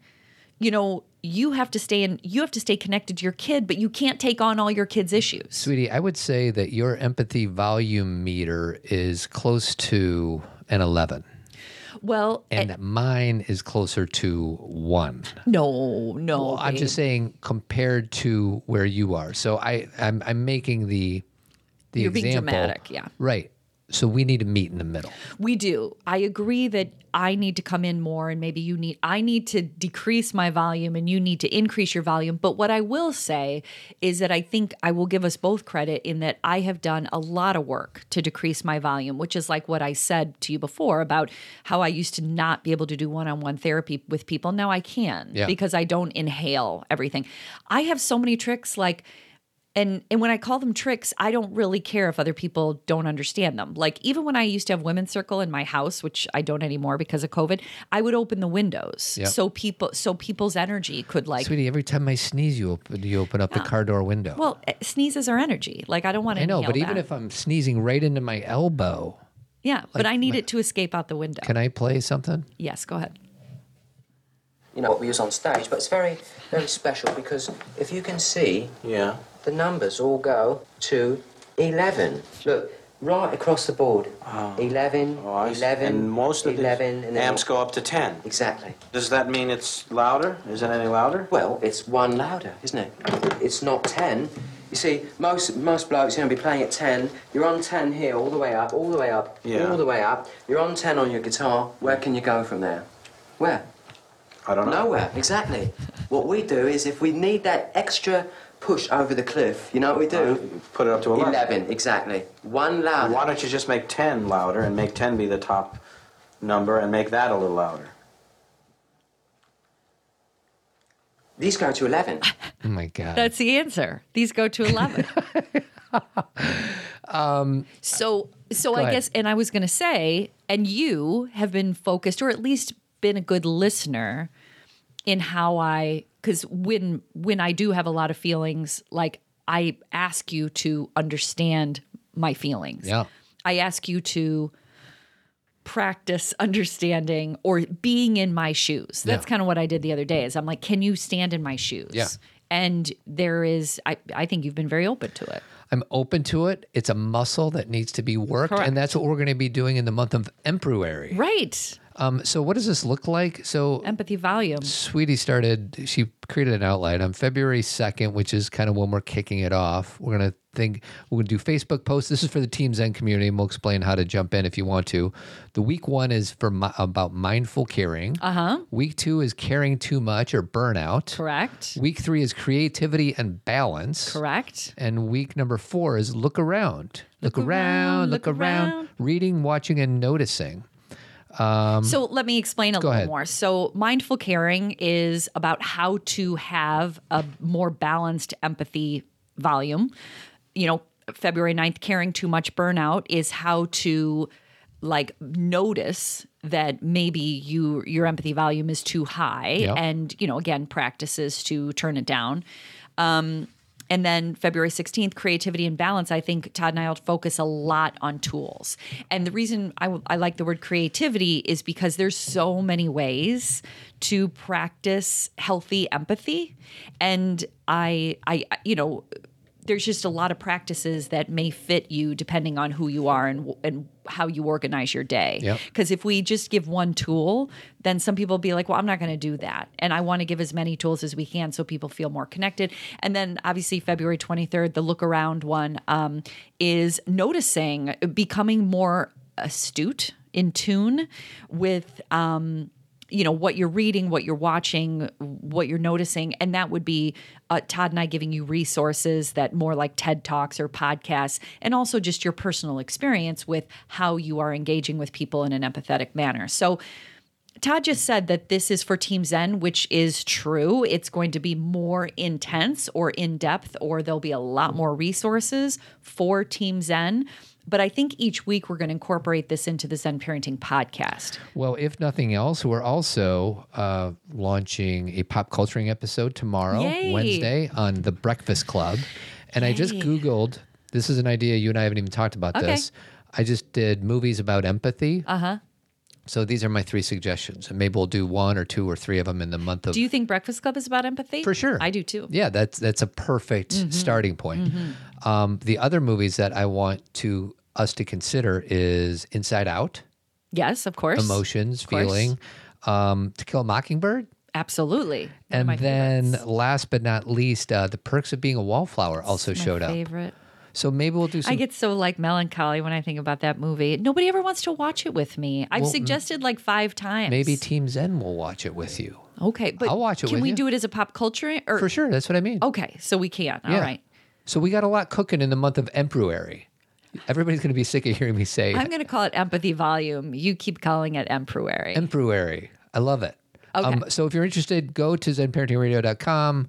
you know, you have to stay in you have to stay connected to your kid, but you can't take on all your kids' issues. Sweetie, I would say that your empathy volume meter is close to an 11. Well, and eh, mine is closer to one. no, no. Well, I'm just saying compared to where you are. So I, I'm, I'm making the, the You're being dramatic, yeah. Right. So we need to meet in the middle. We do. I agree that I need to come in more and maybe you need I need to decrease my volume and you need to increase your volume. But what I will say is that I think I will give us both credit in that I have done a lot of work to decrease my volume, which is like what I said to you before about how I used to not be able to do one-on-one therapy with people. Now I can Yeah. because I don't inhale everything. I have so many tricks like and and when I call them tricks, I don't really care if other people don't understand them. Like even when I used to have women's circle in my house, which I don't anymore because of COVID, I would open the windows Yep. so people so people's energy could like Sweetie, every time I sneeze, you open, you open up the car door window. well, eh, sneezes are energy. Like I don't want to I know, inhale but even that. if I'm sneezing right into my elbow, yeah, but I need it to escape out the window. can I play something? yes, go ahead. you know what we use on stage, but it's very, very special because if you can see, Yeah. The numbers all go to 11. Look, right across the board. Ah. 11, Oh, 11, and most of 11, and amps go up to 10. Exactly. Does that mean it's louder? Is it any louder? Well, it's one louder, isn't it? It's not 10. You see, most most blokes are going to be playing at 10. You're on 10 here, all the way up, all the way up, Yeah. all the way up. You're on 10 on your guitar. Where can you go from there? Where? I don't know. Nowhere, exactly. What we do is if we need that extra push over the cliff, you know what we do? Uh, put it up to 11. 11, exactly. One louder. Why don't you just make 10 louder and make 10 be the top number and make that a little louder? These go to 11. Oh my God. That's the answer. These go to 11. *laughs* Um, so so I ahead. guess and I was going to say and you have been focused or at least been a good listener in how I cuz when when I do have a lot of feelings like I ask you to understand my feelings. Yeah. I ask you to practice understanding or being in my shoes. That's Yeah. kind of what I did the other day. Is I'm like, can you stand in my shoes? Yeah. And there is, I, I think you've been very open to it. I'm open to it. It's a muscle that needs to be worked, Correct. and that's what we're going to be doing in the month of Emperuary. Right. Um, so, what does this look like? So, Empathy volume. Sweetie started, she created an outline on February 2nd, which is kind of when we're kicking it off. We're going to think, we're to do Facebook posts. This is for the Team Zen community, and we'll explain how to jump in if you want to. The week one is for mi- about mindful caring. Uh huh. Week two is caring too much or burnout. Correct. Week three is creativity and balance. Correct. And week number four is look around. Look, around, around, look look around. around. Reading, watching, and noticing. So let me explain a little ahead. more. So mindful caring is about how to have a more balanced empathy volume. You know, February 9th, caring too much burnout is how to like notice that maybe you your empathy volume is too high Yep. and you know again practices to turn it down Um, and then February 16th, creativity and balance. I think Todd and I will focus a lot on tools. And the reason I, I like the word creativity is because there's so many ways to practice healthy empathy. And I, I, you know, there's just a lot of practices that may fit you depending on who you are and and how you organize your day. Yep. Because if we just give one tool, then some people will be like, well, I'm not going to do that. And I want to give as many tools as we can so people feel more connected. And then obviously, February 23rd, the look around one um, is noticing, becoming more astute, in tune with. Um, you know what you're reading, what you're watching, what you're noticing, and that would be uh, Todd and I giving you resources that more like TED talks or podcasts, and also just your personal experience with how you are engaging with people in an empathetic manner. So. Todd just said that this is for Team Zen, which is true. It's going to be more intense or in depth, or there'll be a lot more resources for Team Zen. But I think each week we're going to incorporate this into the Zen Parenting podcast. Well, if nothing else, we're also uh, launching a pop culturing episode tomorrow, Yay. Wednesday, on the Breakfast Club. And I just Googled, this is an idea you and I haven't even talked about Okay. this. I just did movies about empathy. Uh huh. So these are my three suggestions. And maybe we'll do one or two or three of them in the month of. Do you think Breakfast Club is about empathy? For sure. I do too. Yeah, that's that's a perfect Mm-hmm. starting point. Um, the other movies that I want to us to consider is Inside Out. Yes, of course. emotions, Of course. feeling. Um, to Kill a Mockingbird. Absolutely. One And then, favorites. last but not least, uh, the perks of being a wallflower also showed up. favorite. So maybe we'll do some. I get so like melancholy when I think about that movie. Nobody ever wants to watch it with me. I've Well, suggested like five times. maybe Team Zen will watch it with you. Okay, but I'll watch it Can we you. do it as a pop culture or For sure. That's what I mean. Okay, so we can. All Yeah. right. So we got a lot cooking in the month of Emperuary. Everybody's going to be sick of hearing me say I'm going to call it empathy volume. You keep calling it emperuary. Emperuary. I love it. Um, Okay. so if you're interested, go to zenparentingradio.com.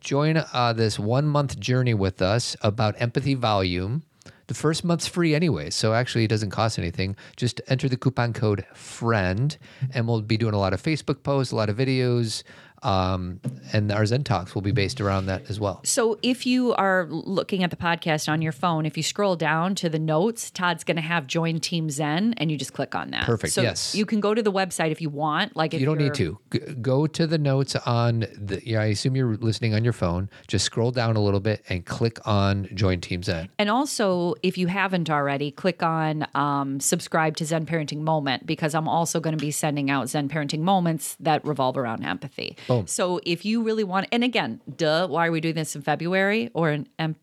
Join uh, this one month journey with us about empathy volume. The first month's free anyway, so actually it doesn't cost anything. Just enter the coupon code FRIEND, and we'll be doing a lot of Facebook posts, a lot of videos, um, and our Zen Talks will be based around that as well. So if you are looking at the podcast on your phone, if you scroll down to the notes, Todd's going to have join Team Zen, and you just click on that. Perfect, So yes. You can go to the website if you want. Like if you don't need to G- go to the notes on the. Yeah, I assume you're listening on your phone. Just scroll down a little bit and click on Join Team Zen. And also, if you haven't already, click on um, subscribe to Zen Parenting Moment because I'm also going to be sending out Zen Parenting Moments that revolve around empathy. Boom. So if you really want, and again, duh, why are we doing this in February or in Empuary?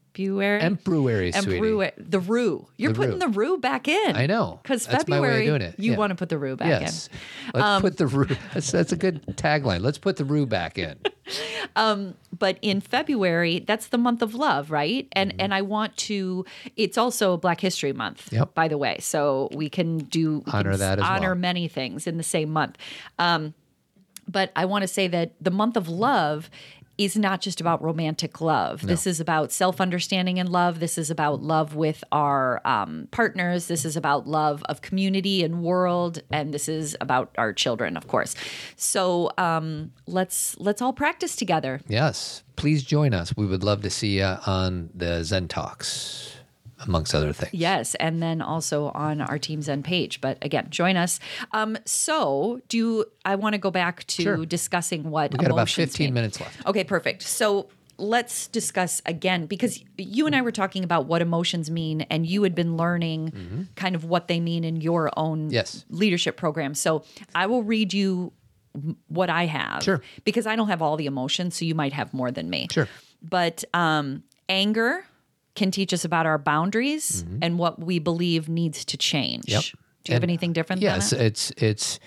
Emperuary, sweetie. Emperuary. The rue. You're The putting rue. the rue back in. I know. Because February, way of doing it. you Yeah. want to put the rue back Yes. in. Let's Um, put the rue. That's, that's a good tagline. Let's put the rue back in. *laughs* but in February, that's the month of love, right? And and I want to. It's also Black History Month, Mm-hmm. Yep. by the way. So we can do we Honor can that as honor well. many things in the same month. Um, but I want to say that the month of love is not just about romantic love. This is about self understanding and love. This is about love with our um, partners. This is about love of community and world, and this is about our children, of course. So um, let's let's all practice together. Yes. Please join us. We would love to see you on the Zen Talks, amongst other things. Yes, and then also on our Team's Zen page. But again, join us. Um, so, do you, I want to go back to Sure. discussing what We got about 15 mean. minutes left. Okay, perfect. So let's discuss again because you and I were talking about what emotions mean, and you had been learning kind of what they mean in your own Mm-hmm. Yes. leadership program. So I will read you what I have, Sure. because I don't have all the emotions, so you might have more than me. Sure. But um, anger can teach us about our boundaries and what we believe needs to change. Mm-hmm. Yep. Do you have anything different? Yes, than that? it's it's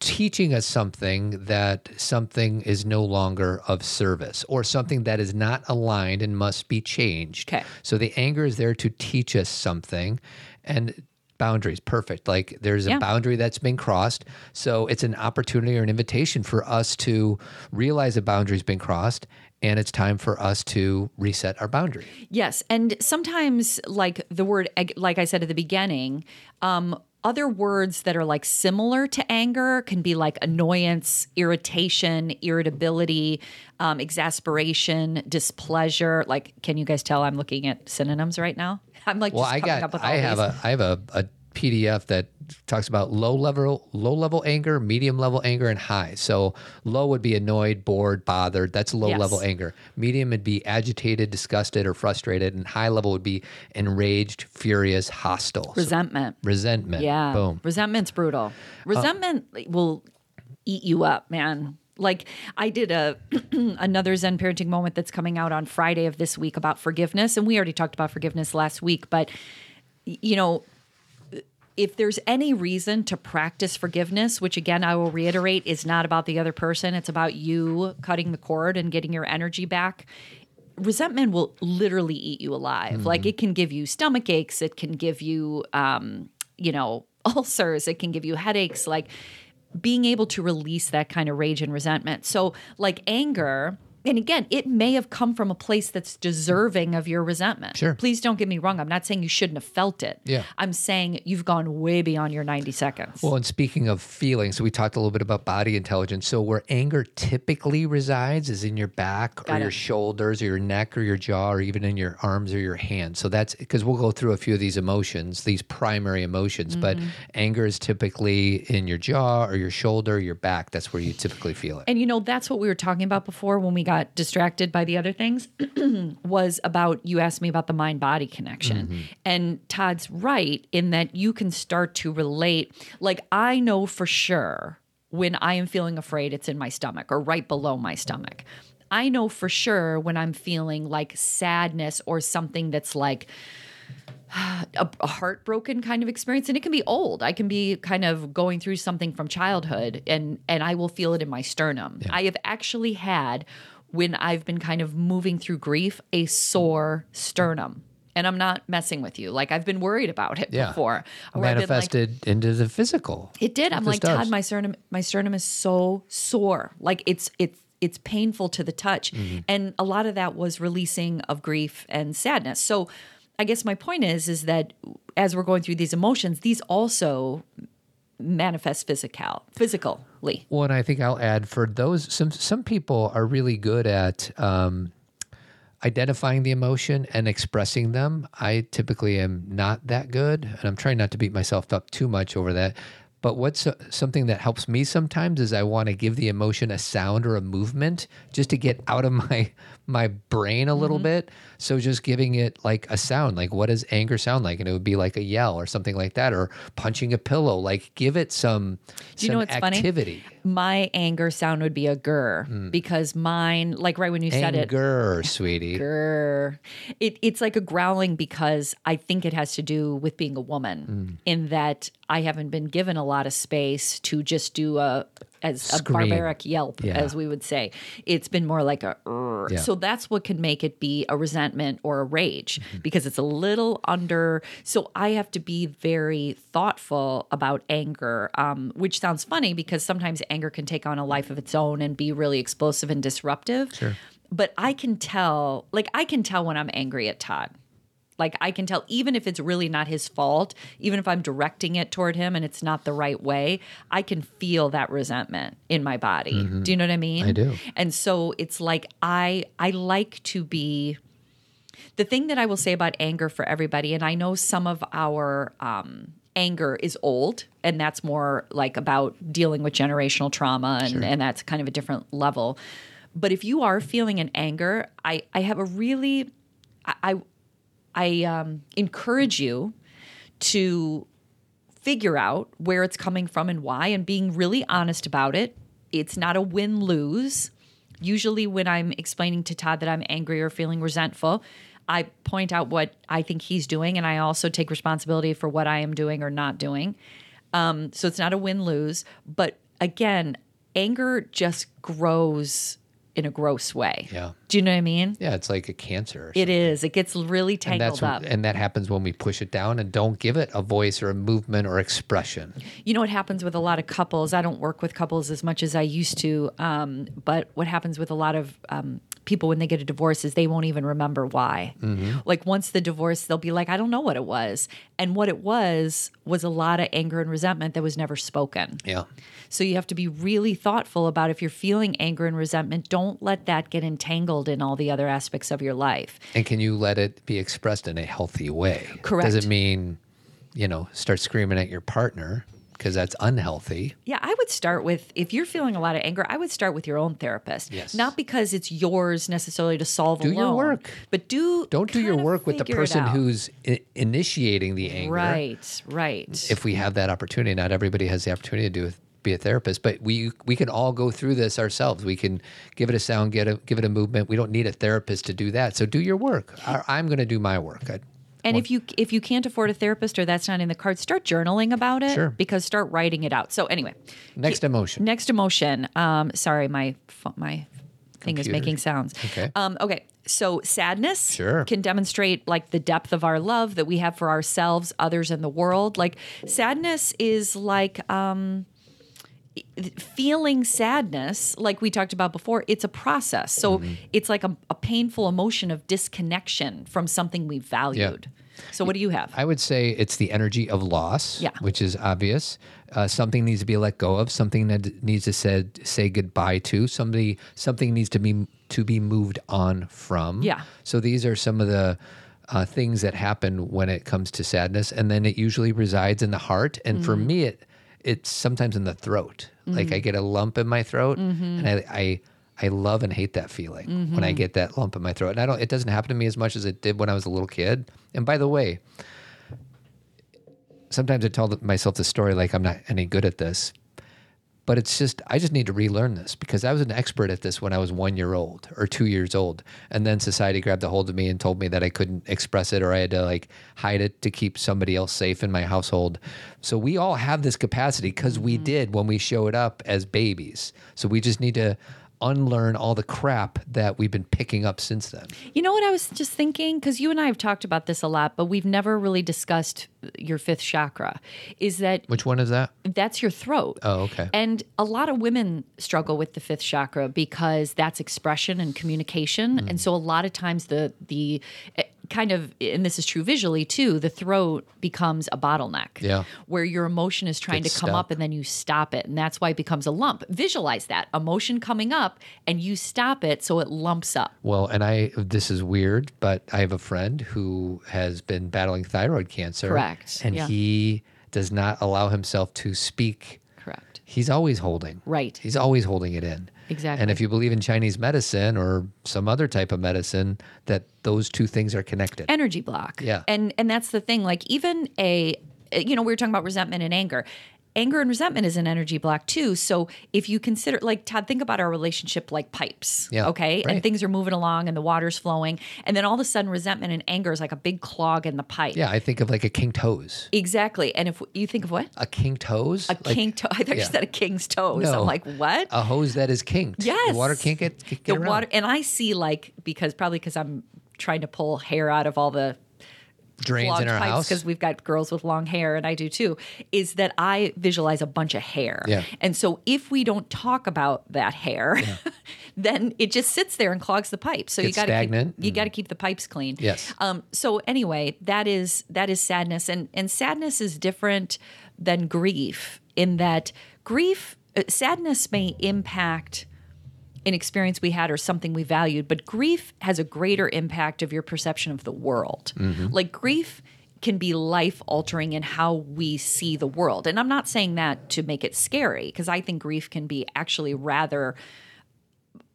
teaching us something that something is no longer of service or something that is not aligned and must be changed. Okay. So the anger is there to teach us something and boundaries perfect like there's a boundary that's been crossed so it's an opportunity or an invitation for us to realize a boundary's been crossed and it's time for us to reset our boundary Yes, and sometimes like the word like I said at the beginning, um other words that are like similar to anger can be like annoyance, irritation, irritability, um, exasperation, displeasure. Like, can you guys tell I'm looking at synonyms right now? *laughs* I'm like, Well, just I coming got up with all I have these. a I have a, a PDF that talks about low level low level anger, medium level anger, and high. So low would be annoyed, bored, bothered. That's low Yes. level anger. Medium would be agitated, disgusted, or frustrated, and high level would be enraged, furious, hostile. So resentment. resentment. Yeah. Boom. Uh, Resentment's brutal. Resentment will eat you up, man. Like I did a *clears throat* another Zen parenting moment that's coming out on Friday of this week about forgiveness, and we already talked about forgiveness last week. But you know, if there's any reason to practice forgiveness, which again I will reiterate is not about the other person, it's about you cutting the cord and getting your energy back. Resentment will literally eat you alive. Like it can give you stomach aches, it can give you, um, you know, *laughs* ulcers, it can give you headaches. Like being able to release that kind of rage and resentment. So, like anger, and again, it may have come from a place that's deserving of your resentment. Sure. Please don't get me wrong. I'm not saying you shouldn't have felt it. Yeah. I'm saying you've gone way beyond your 90 seconds. Well, and speaking of feelings, so we talked a little bit about body intelligence. So where anger typically resides is in your back or Got your shoulders or your neck or your jaw or even in your arms or your hands. So that's because we'll go through a few of these emotions, these primary emotions, but Mm-hmm. anger is typically in your jaw or your shoulder, your back. That's where you typically feel it. and you know, that's what we were talking about before when we got got distracted by the other things *clears throat* was about you asked me about the mind body connection. Mm-hmm. And Todd's right in that you can start to relate. Like, I know for sure when I am feeling afraid, it's in my stomach or right below my stomach. I know for sure when I'm feeling like sadness or something that's like, *sighs* a, a heartbroken kind of experience and it can be old i can be kind of going through something from childhood and and i will feel it in my sternum i have actually had when i've been kind of moving through grief a sore sternum and i'm not messing with you like i've been worried about it Yeah. before been like, Manifested into the physical. it did. I'm like, does. Todd, my sternum, my sternum is so sore. Like it's it's it's painful to the touch. Mm-hmm. And a lot of that was releasing of grief and sadness. So I guess my point is is that as we're going through these emotions, these also manifest physical physical physically. Well, and I think I'll add for those some some people are really good at um, identifying the emotion and expressing them. I typically am not that good, and I'm trying not to beat myself up too much over that. But what's uh, something that helps me sometimes is I want to give the emotion a sound or a movement just to get out of *laughs* my my brain a little mm-hmm. bit. So just giving it like a sound, like what does anger sound like? And it would be like a yell or something like that, or punching a pillow. Like give it some, Do you know some what's funny? My anger sound would be a grr because mine, like right when you said it, Anger, sweetie. grr. It, it's like a growling because I think it has to do with being a woman in that I haven't been given a lot of space to just do a as a Scream. barbaric yelp, Yeah. as we would say. It's been more like a. Yeah. so that's what can make it be a resentment or a rage Mm-hmm. because it's a little under. So I have to be very thoughtful about anger, um, which sounds funny because sometimes anger can take on a life of its own and be really explosive and disruptive. Sure. But I can tell, like I can tell when I'm angry at Todd. Like I can tell, even if it's really not his fault, even if I'm directing it toward him and it's not the right way, I can feel that resentment in my body. Do you know what I mean? Mm-hmm. I do. And so it's like I I like to be the thing that I will say about anger for everybody, and I know some of our um, anger is old, and that's more like about dealing with generational trauma, and, and that's kind of a different level. But if you are feeling an anger, I, I have a really, I, I, I um, encourage you to figure out where it's coming from and why, and being really honest about it. It's not a win lose. Usually, when I'm explaining to Todd that I'm angry or feeling resentful, I point out what I think he's doing, and I also take responsibility for what I am doing or not doing. Um, so it's not a win lose. But again, anger just grows in a gross way. Yeah. Do you know what I mean? Yeah, it's like a cancer. or It is. It gets really and tangled that's up. and that happens when we push it down and don't give it a voice or a movement or expression. you know what happens with a lot of couples i don't work with couples as much as i used to um, but what happens with a lot of um, people when they get a divorce is they won't even remember why mm-hmm. like once the divorce they'll be like i don't know what it was and what it was was a lot of anger and resentment that was never spoken Yeah. so you have to be really thoughtful about if you're feeling anger and resentment don't let that get entangled in all the other aspects of your life And can you let it be expressed in a healthy way? Correct. Does it mean, you know, start screaming at your partner because that's unhealthy? Yeah, I would start with if you're feeling a lot of anger, I would start with your own therapist. Yes. Not because it's yours necessarily to solve Do your work. but do Don't do your work with the person who's I- initiating the anger. right, right. If we have that opportunity, not everybody has the opportunity to do be a therapist, but we we can all go through this ourselves. We can give it a sound, get a give it a movement. We don't need a therapist to do that. So do your work. I, I'm going to do my work. I, and if you if you can't afford a therapist or that's not in the cards, start journaling about it. Sure. Because start writing it out. So anyway, next emotion. next emotion. Um, sorry, my my thing is making sounds. Okay. Um, okay. So sadness Sure. can demonstrate like the depth of our love that we have for ourselves, others, and the world. Like sadness is like um, feeling sadness, like we talked about before. It's a process. So Mm-hmm. it's like a, a painful emotion of disconnection from something we valued. So what do you have? I would say it's the energy of loss, Yeah. which is obvious. Uh, something needs to be let go of. Something that needs to said say goodbye to. Somebody something needs to be to be moved on from. Yeah. So these are some of the uh, things that happen when it comes to sadness, and then it usually resides in the heart. And for Mm-hmm. me, it it's sometimes in the throat. Like I get a lump in my throat, Mm-hmm. and I, I I love and hate that feeling when Mm-hmm. I get that lump in my throat. And I don't it doesn't happen to me as much as it did when I was a little kid. And by the way, sometimes I tell myself the story like I'm not any good at this. But it's just I just need to relearn this because I was an expert at this when I was 1 year old or 2 years old. And then society grabbed a hold of me and told me that I couldn't express it or I had to like hide it to keep somebody else safe in my household. So we all have this capacity cuz we mm-hmm. did when we showed up as babies. So we just need to unlearn all the crap that we've been picking up since then. You know what I was just thinking? Because you and I have talked about this a lot, but we've never really discussed your fifth chakra. Is that Which one is that? that's your throat. Oh, okay. And a lot of women struggle with the fifth chakra because that's expression and communication. Mm. And so a lot of times the the kind of and this is true visually too, the throat becomes a bottleneck. Yeah. Where your emotion is trying Gets to come up and then you stop it. And that's why it becomes a lump. Visualize that. Emotion coming up and you stop it so it lumps up. Well, and I this is weird, but I have a friend who has been battling thyroid cancer. Correct. And Yeah. he does not allow himself to speak. Correct. He's always holding. Right. He's always holding it in. Exactly. And if you believe in Chinese medicine or some other type of medicine, that those two things are connected. energy block. Yeah. And and that's the thing. Like even a you know, we were talking about resentment and anger. Anger and resentment is an energy block too. So if you consider like Todd, think about our relationship like pipes. Yeah, Okay. And things are moving along and the water's flowing. And then all of a sudden resentment and anger is like a big clog in the pipe. yeah, I think of like a king toes. Exactly. And if you think of what? A king toes? A king toe. I thought yeah. you said a king's toes. No. I'm like, what? a hose that is kinked. Yes. The water can't get, get the around. water and I see like because probably because I'm trying to pull hair out of all the drains in our house. because we've got girls with long hair and I do too is that I visualize a bunch of hair. Yeah. And so if we don't talk about that hair, *laughs* then it just sits there and clogs the pipe. So you got to stagnant. you got to keep the pipes clean. Yes. Um so anyway, that is that is sadness and and sadness is different than grief in that grief uh, sadness may impact an experience we had or something we valued, but grief has a greater impact of your perception of the world. Like grief can be life altering in how we see the world. And I'm not saying that to make it scary because I think grief can be actually rather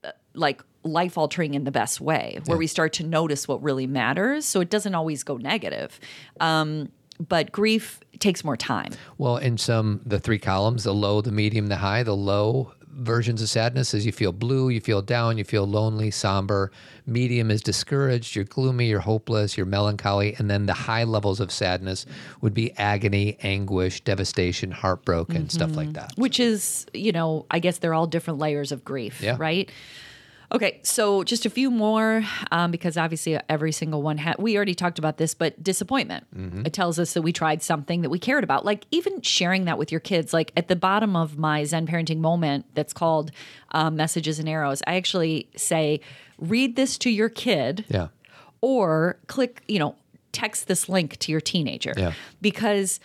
uh, like life altering in the best way where we start to notice what really matters. So it doesn't always go negative. Um, but grief takes more time. Well, in some the three columns, the low, the medium, the high, the low versions of sadness is you feel blue, you feel down, you feel lonely, somber. Medium is discouraged, you're gloomy, you're hopeless, you're melancholy, and then the high levels of sadness would be agony, anguish, devastation, heartbroken, stuff like mm-hmm. that. which is, you know, I guess they're all different layers of grief, Yeah. right? Okay, so just a few more um, because obviously every single one had. We already talked about this, but disappointment. It tells us that we tried something that we cared about. Like even sharing that with your kids. Like at the bottom of my Zen parenting moment, that's called um, "Messages and Arrows." I actually say, read this to your kid Yeah. or click, you know, text this link to your teenager. Yeah. Because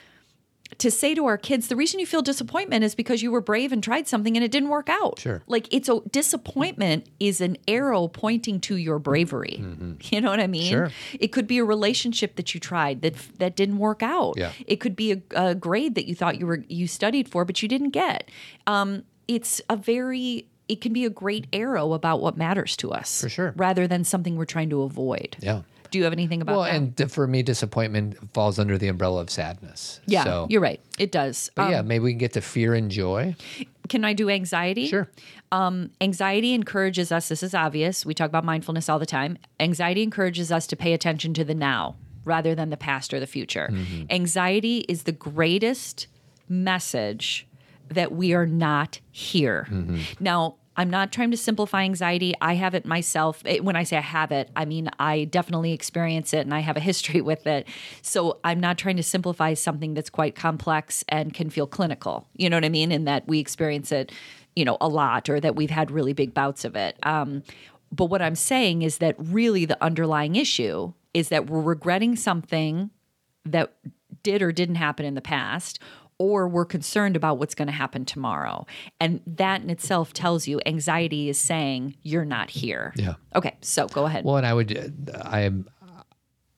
to say to our kids, the reason you feel disappointment is because you were brave and tried something and it didn't work out. Sure. Like it's a disappointment is an arrow pointing to your bravery. You know what I mean? Mm-hmm. Sure. It could be a relationship that you tried that that didn't work out. Yeah. It could be a, a grade that you thought you were you studied for but you didn't get. Um, it's a very it can be a great arrow about what matters to us. For sure. Rather than something we're trying to avoid. Yeah. Do you have anything about that? Well, that? and for me, disappointment falls under the umbrella of sadness. yeah, So, you're right. It does. But Um, yeah, maybe we can get to fear and joy. Can I do anxiety? Sure. Um, anxiety encourages us, this is obvious. We talk about mindfulness all the time. Anxiety encourages us to pay attention to the now rather than the past or the future. Mm-hmm. Anxiety is the greatest message that we are not here. Mm-hmm. Now, I'm not trying to simplify anxiety. I have it myself. It- When I say I have it, I mean I definitely experience it and I have a history *laughs* with it. So I'm not trying to simplify something that's quite complex and can feel clinical. You know what I mean? In that we experience it, you know, a lot or that we've had really big bouts of it. Um, but what I'm saying is that really the underlying issue is that we're regretting something that did or didn't happen in the past or we're concerned about what's going to happen tomorrow and that in itself tells you anxiety is saying you're not here Yeah. okay so go ahead Well, and I would, uh, I am,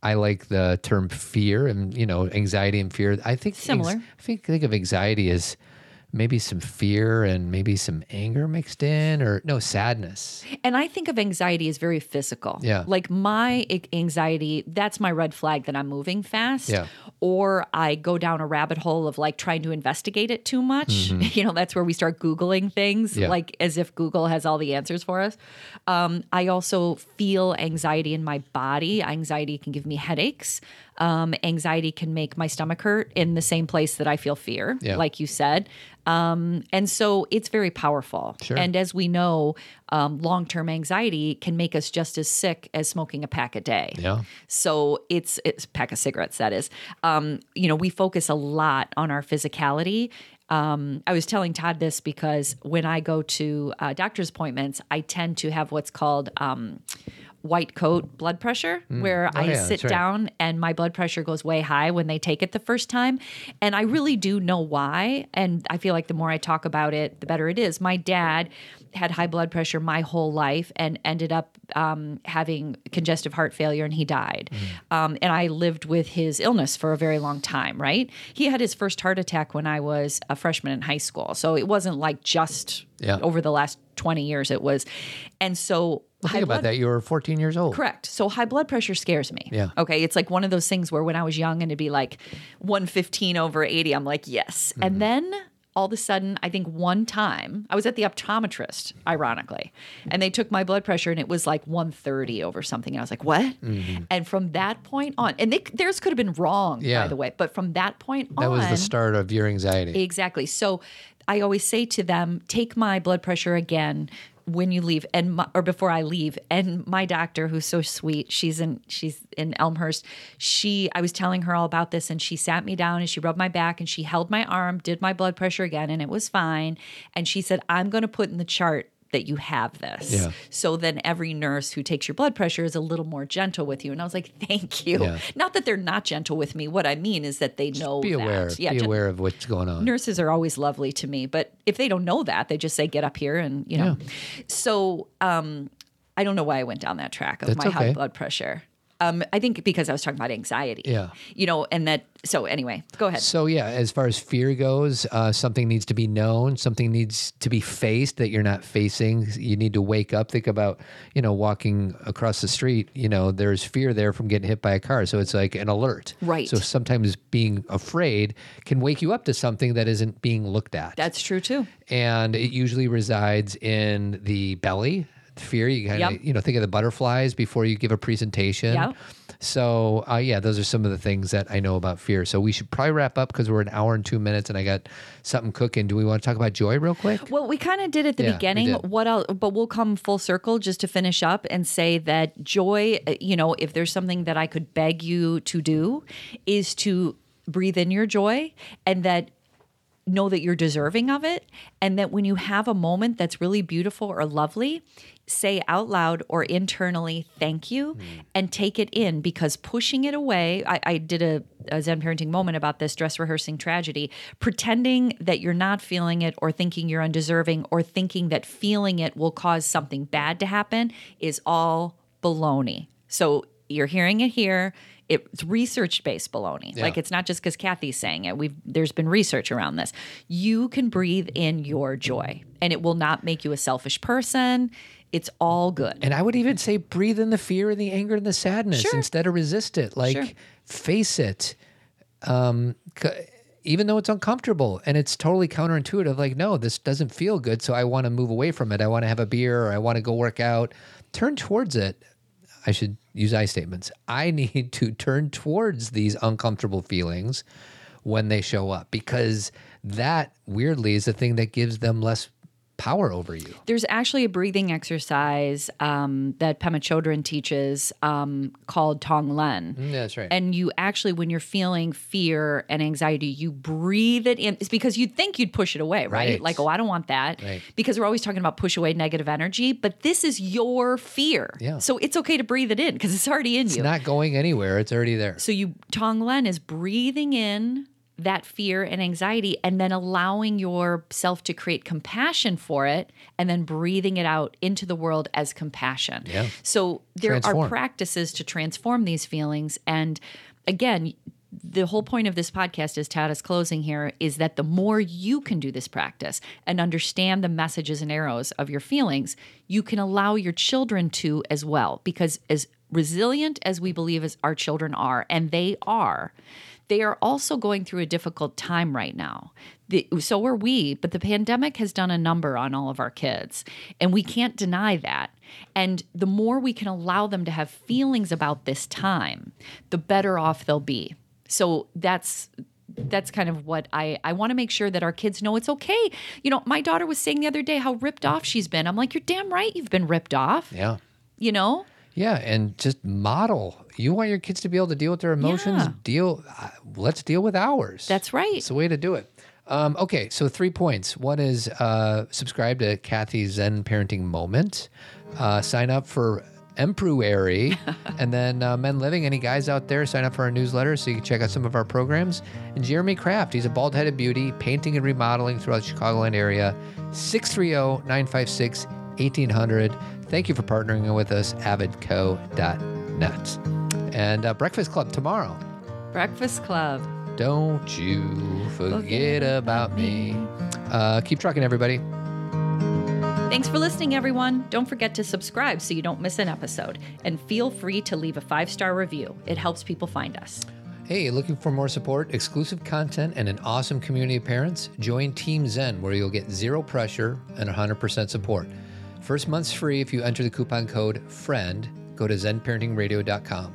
I like the term fear and you know anxiety and fear. I think Similar. I think think of anxiety as maybe some fear and maybe some anger mixed in, or no sadness. And I think of anxiety as very physical. Yeah. Like my anxiety, that's my red flag that I'm moving fast. Yeah. Or I go down a rabbit hole of like trying to investigate it too much. *laughs* You know, that's where we start Googling things, Mm-hmm. Yeah. like as if Google has all the answers for us. Um, I also feel anxiety in my body. Anxiety can give me headaches. Um, anxiety can make my stomach hurt in the same place that I feel fear, Yeah. like you said. Um, and so it's very powerful. Sure. And as we know, um, long term anxiety can make us just as sick as smoking a pack a day. Yeah. So it's it's a pack of cigarettes, that is. Um, you know, we focus a lot on our physicality. Um, I was telling Todd this because when I go to uh, doctor's appointments, I tend to have what's called um, white coat blood pressure, where Oh, I yeah, sit right. down and my blood pressure goes way high when they take it the first time. And I really do know why. And I feel like the more I talk about it, the better it is. My dad had high blood pressure my whole life and ended up um, having congestive heart failure and he died. Mm. Um, and I lived with his illness for a very long time, right? He had his first heart attack when I was a freshman in high school. So it wasn't like just Yeah. over the last 20 years, it was. And so, high Think about blood- that. You were 14 years old. Correct. So high blood pressure scares me. Yeah. Okay. It's like one of those things where when I was young and it'd be like 115 over 80, I'm like, yes. Mm-hmm. And then all of a sudden, I think one time I was at the optometrist, ironically, and they took my blood pressure and it was like 130 over something. And I was like, what? Mm-hmm. And from that point on, and they, theirs could have been wrong, Yeah. by the way, but from that point That on, That was the start of your anxiety. Exactly. So I always say to them, take my blood pressure again when you leave and my, or before I leave. And my doctor, who's so sweet, she's in she's in Elmhurst. She I was telling her all about this and she sat me down and she rubbed my back and she held my arm, did my blood pressure again, and it was fine. And she said, I'm gonna put in the chart that you have this. Yeah. So then every nurse who takes your blood pressure is a little more gentle with you. And I was like, *laughs* thank you. Yeah. Not that they're not gentle with me. What I mean is that they know Be that. aware. Yeah, Be aware of what's going on. nurses are always lovely to me but if they don't know that they just say get up here and you know so um i don't know why i went down that track of That's my high blood pressure um i think because i was talking about anxiety Yeah. you know and that so anyway go ahead So yeah, as far as fear goes, uh, something needs to be known. Something needs to be faced that you're not facing. You need to wake up. Think about you know walking across the street. You know there's fear there from getting hit by a car. So it's like an alert. Right. So sometimes being afraid can wake you up to something that isn't being looked at. that's true too and it usually resides in the belly. Fear. You kind of Yep. you know think of the butterflies before you give a presentation. Yep. So uh, yeah, those are some of the things that I know about fear. So we should probably wrap up because we're an hour and two minutes, and I got something cooking. Do we want to talk about joy real quick? Well, we kind of did at the Yeah, beginning. What else? But we'll come full circle just to finish up and say that joy. uh, You know, if there's something that I could beg you to do, is to breathe in your joy, and that know that you're deserving of it, and that when you have a moment that's really beautiful or lovely, say out loud or internally thank you hmm. and take it in because pushing it away i, I did a, a zen parenting moment about this dress rehearsing tragedy pretending that you're not feeling it or thinking you're undeserving or thinking that feeling it will cause something bad to happen is all baloney so you're hearing it here it's research based baloney. Like it's not just because Cathy's saying it. We've there's been research around this. You can breathe in your joy, and it will not make you a selfish person. It's all good. And I would even say breathe in the fear and the anger and the sadness Sure. instead of resist it. Like Sure. face it. Um, even though it's uncomfortable and it's totally counterintuitive, like, no, this doesn't feel good. So I want to move away from it. I want to have a beer or I want to go work out. Turn towards it. I should use I statements. I *laughs* need to turn towards these uncomfortable feelings when they show up because that weirdly is the thing that gives them less power over you. There's actually a breathing exercise um, that Pema Chodron teaches um, called Tonglen. Yeah, that's right. And you actually, when you're feeling fear and anxiety, you breathe it in. It's because you'd think you'd push it away, right? Right. Like, oh, I don't want that. Right. Because we're always talking about push away negative energy, but this is your fear. Yeah. So it's okay to breathe it in because it's already in it's you. It's not going anywhere. It's already there. So you Tonglen is breathing in that fear and anxiety and then allowing yourself to create compassion for it and then breathing it out into the world as compassion. Yeah. So there Transform. are practices to transform these feelings and again the whole point of this podcast, as Todd is closing here, is that the more you can do this practice and understand the messages and arrows of your feelings, you can allow your children to as well. Because as resilient as we believe as our children are, and they are, they are also going through a difficult time right now. The, so are we, but the pandemic has done a number on all of our kids, and we can't deny that. And the more we can allow them to have feelings about this time, the better off they'll be. So that's that's kind of what I I want to make sure that our kids know it's okay. You know, my daughter was saying the other day how ripped off she's been. I'm like, you're damn right, you've been ripped off. Yeah. You know, Yeah, and just model. You want your kids to be able to deal with their emotions. Yeah. Deal. Uh, let's deal with ours. That's right. It's the way to do it. Um, okay, so three points. One is uh, subscribe to Cathy's Zen Parenting Moment. Uh, sign up for Empruary, *laughs* and then uh, Men Living. Any guys out there, sign up for our newsletter so you can check out some of our programs. And Jeremy Kraft, he's a bald headed beauty, painting and remodeling throughout the Chicagoland area. 630 956 1800. Thank you for partnering with us, avidco.net. And uh, Breakfast Club tomorrow. Breakfast Club. Don't you forget about me. Uh, keep trucking, everybody. Thanks for listening, everyone. Don't forget to subscribe so you don't miss an episode. And feel free to leave a five star review, it helps people find us. Hey, looking for more support, exclusive content, and an awesome community of parents? Join Team Zen, where you'll get zero pressure and 100% support. First month's free if you enter the coupon code FRIEND. Go to zenparentingradio.com.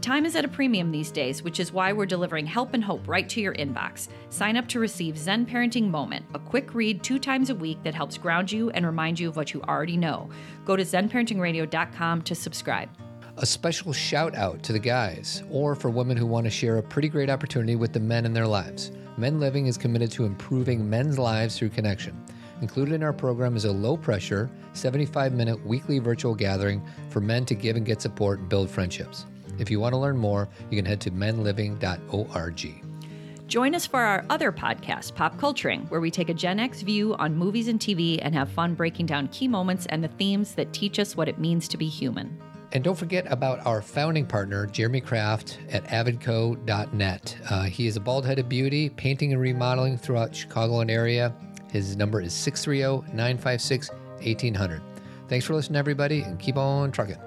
Time is at a premium these days, which is why we're delivering help and hope right to your inbox. Sign up to receive Zen Parenting Moment, a quick read two times a week that helps ground you and remind you of what you already know. Go to zenparentingradio.com to subscribe. A special shout out to the guys, or for women who want to share a pretty great opportunity with the men in their lives. Men Living is committed to improving men's lives through connection. Included in our program is a low pressure, 75 minute weekly virtual gathering for men to give and get support and build friendships. If you want to learn more, you can head to menliving.org. Join us for our other podcast, Pop Culturing, where we take a Gen X view on movies and TV and have fun breaking down key moments and the themes that teach us what it means to be human. And don't forget about our founding partner, Jeremy Kraft at avidco.net. Uh, he is a bald headed beauty, painting and remodeling throughout Chicago and area. His number is 630 956 1800. Thanks for listening, everybody, and keep on trucking.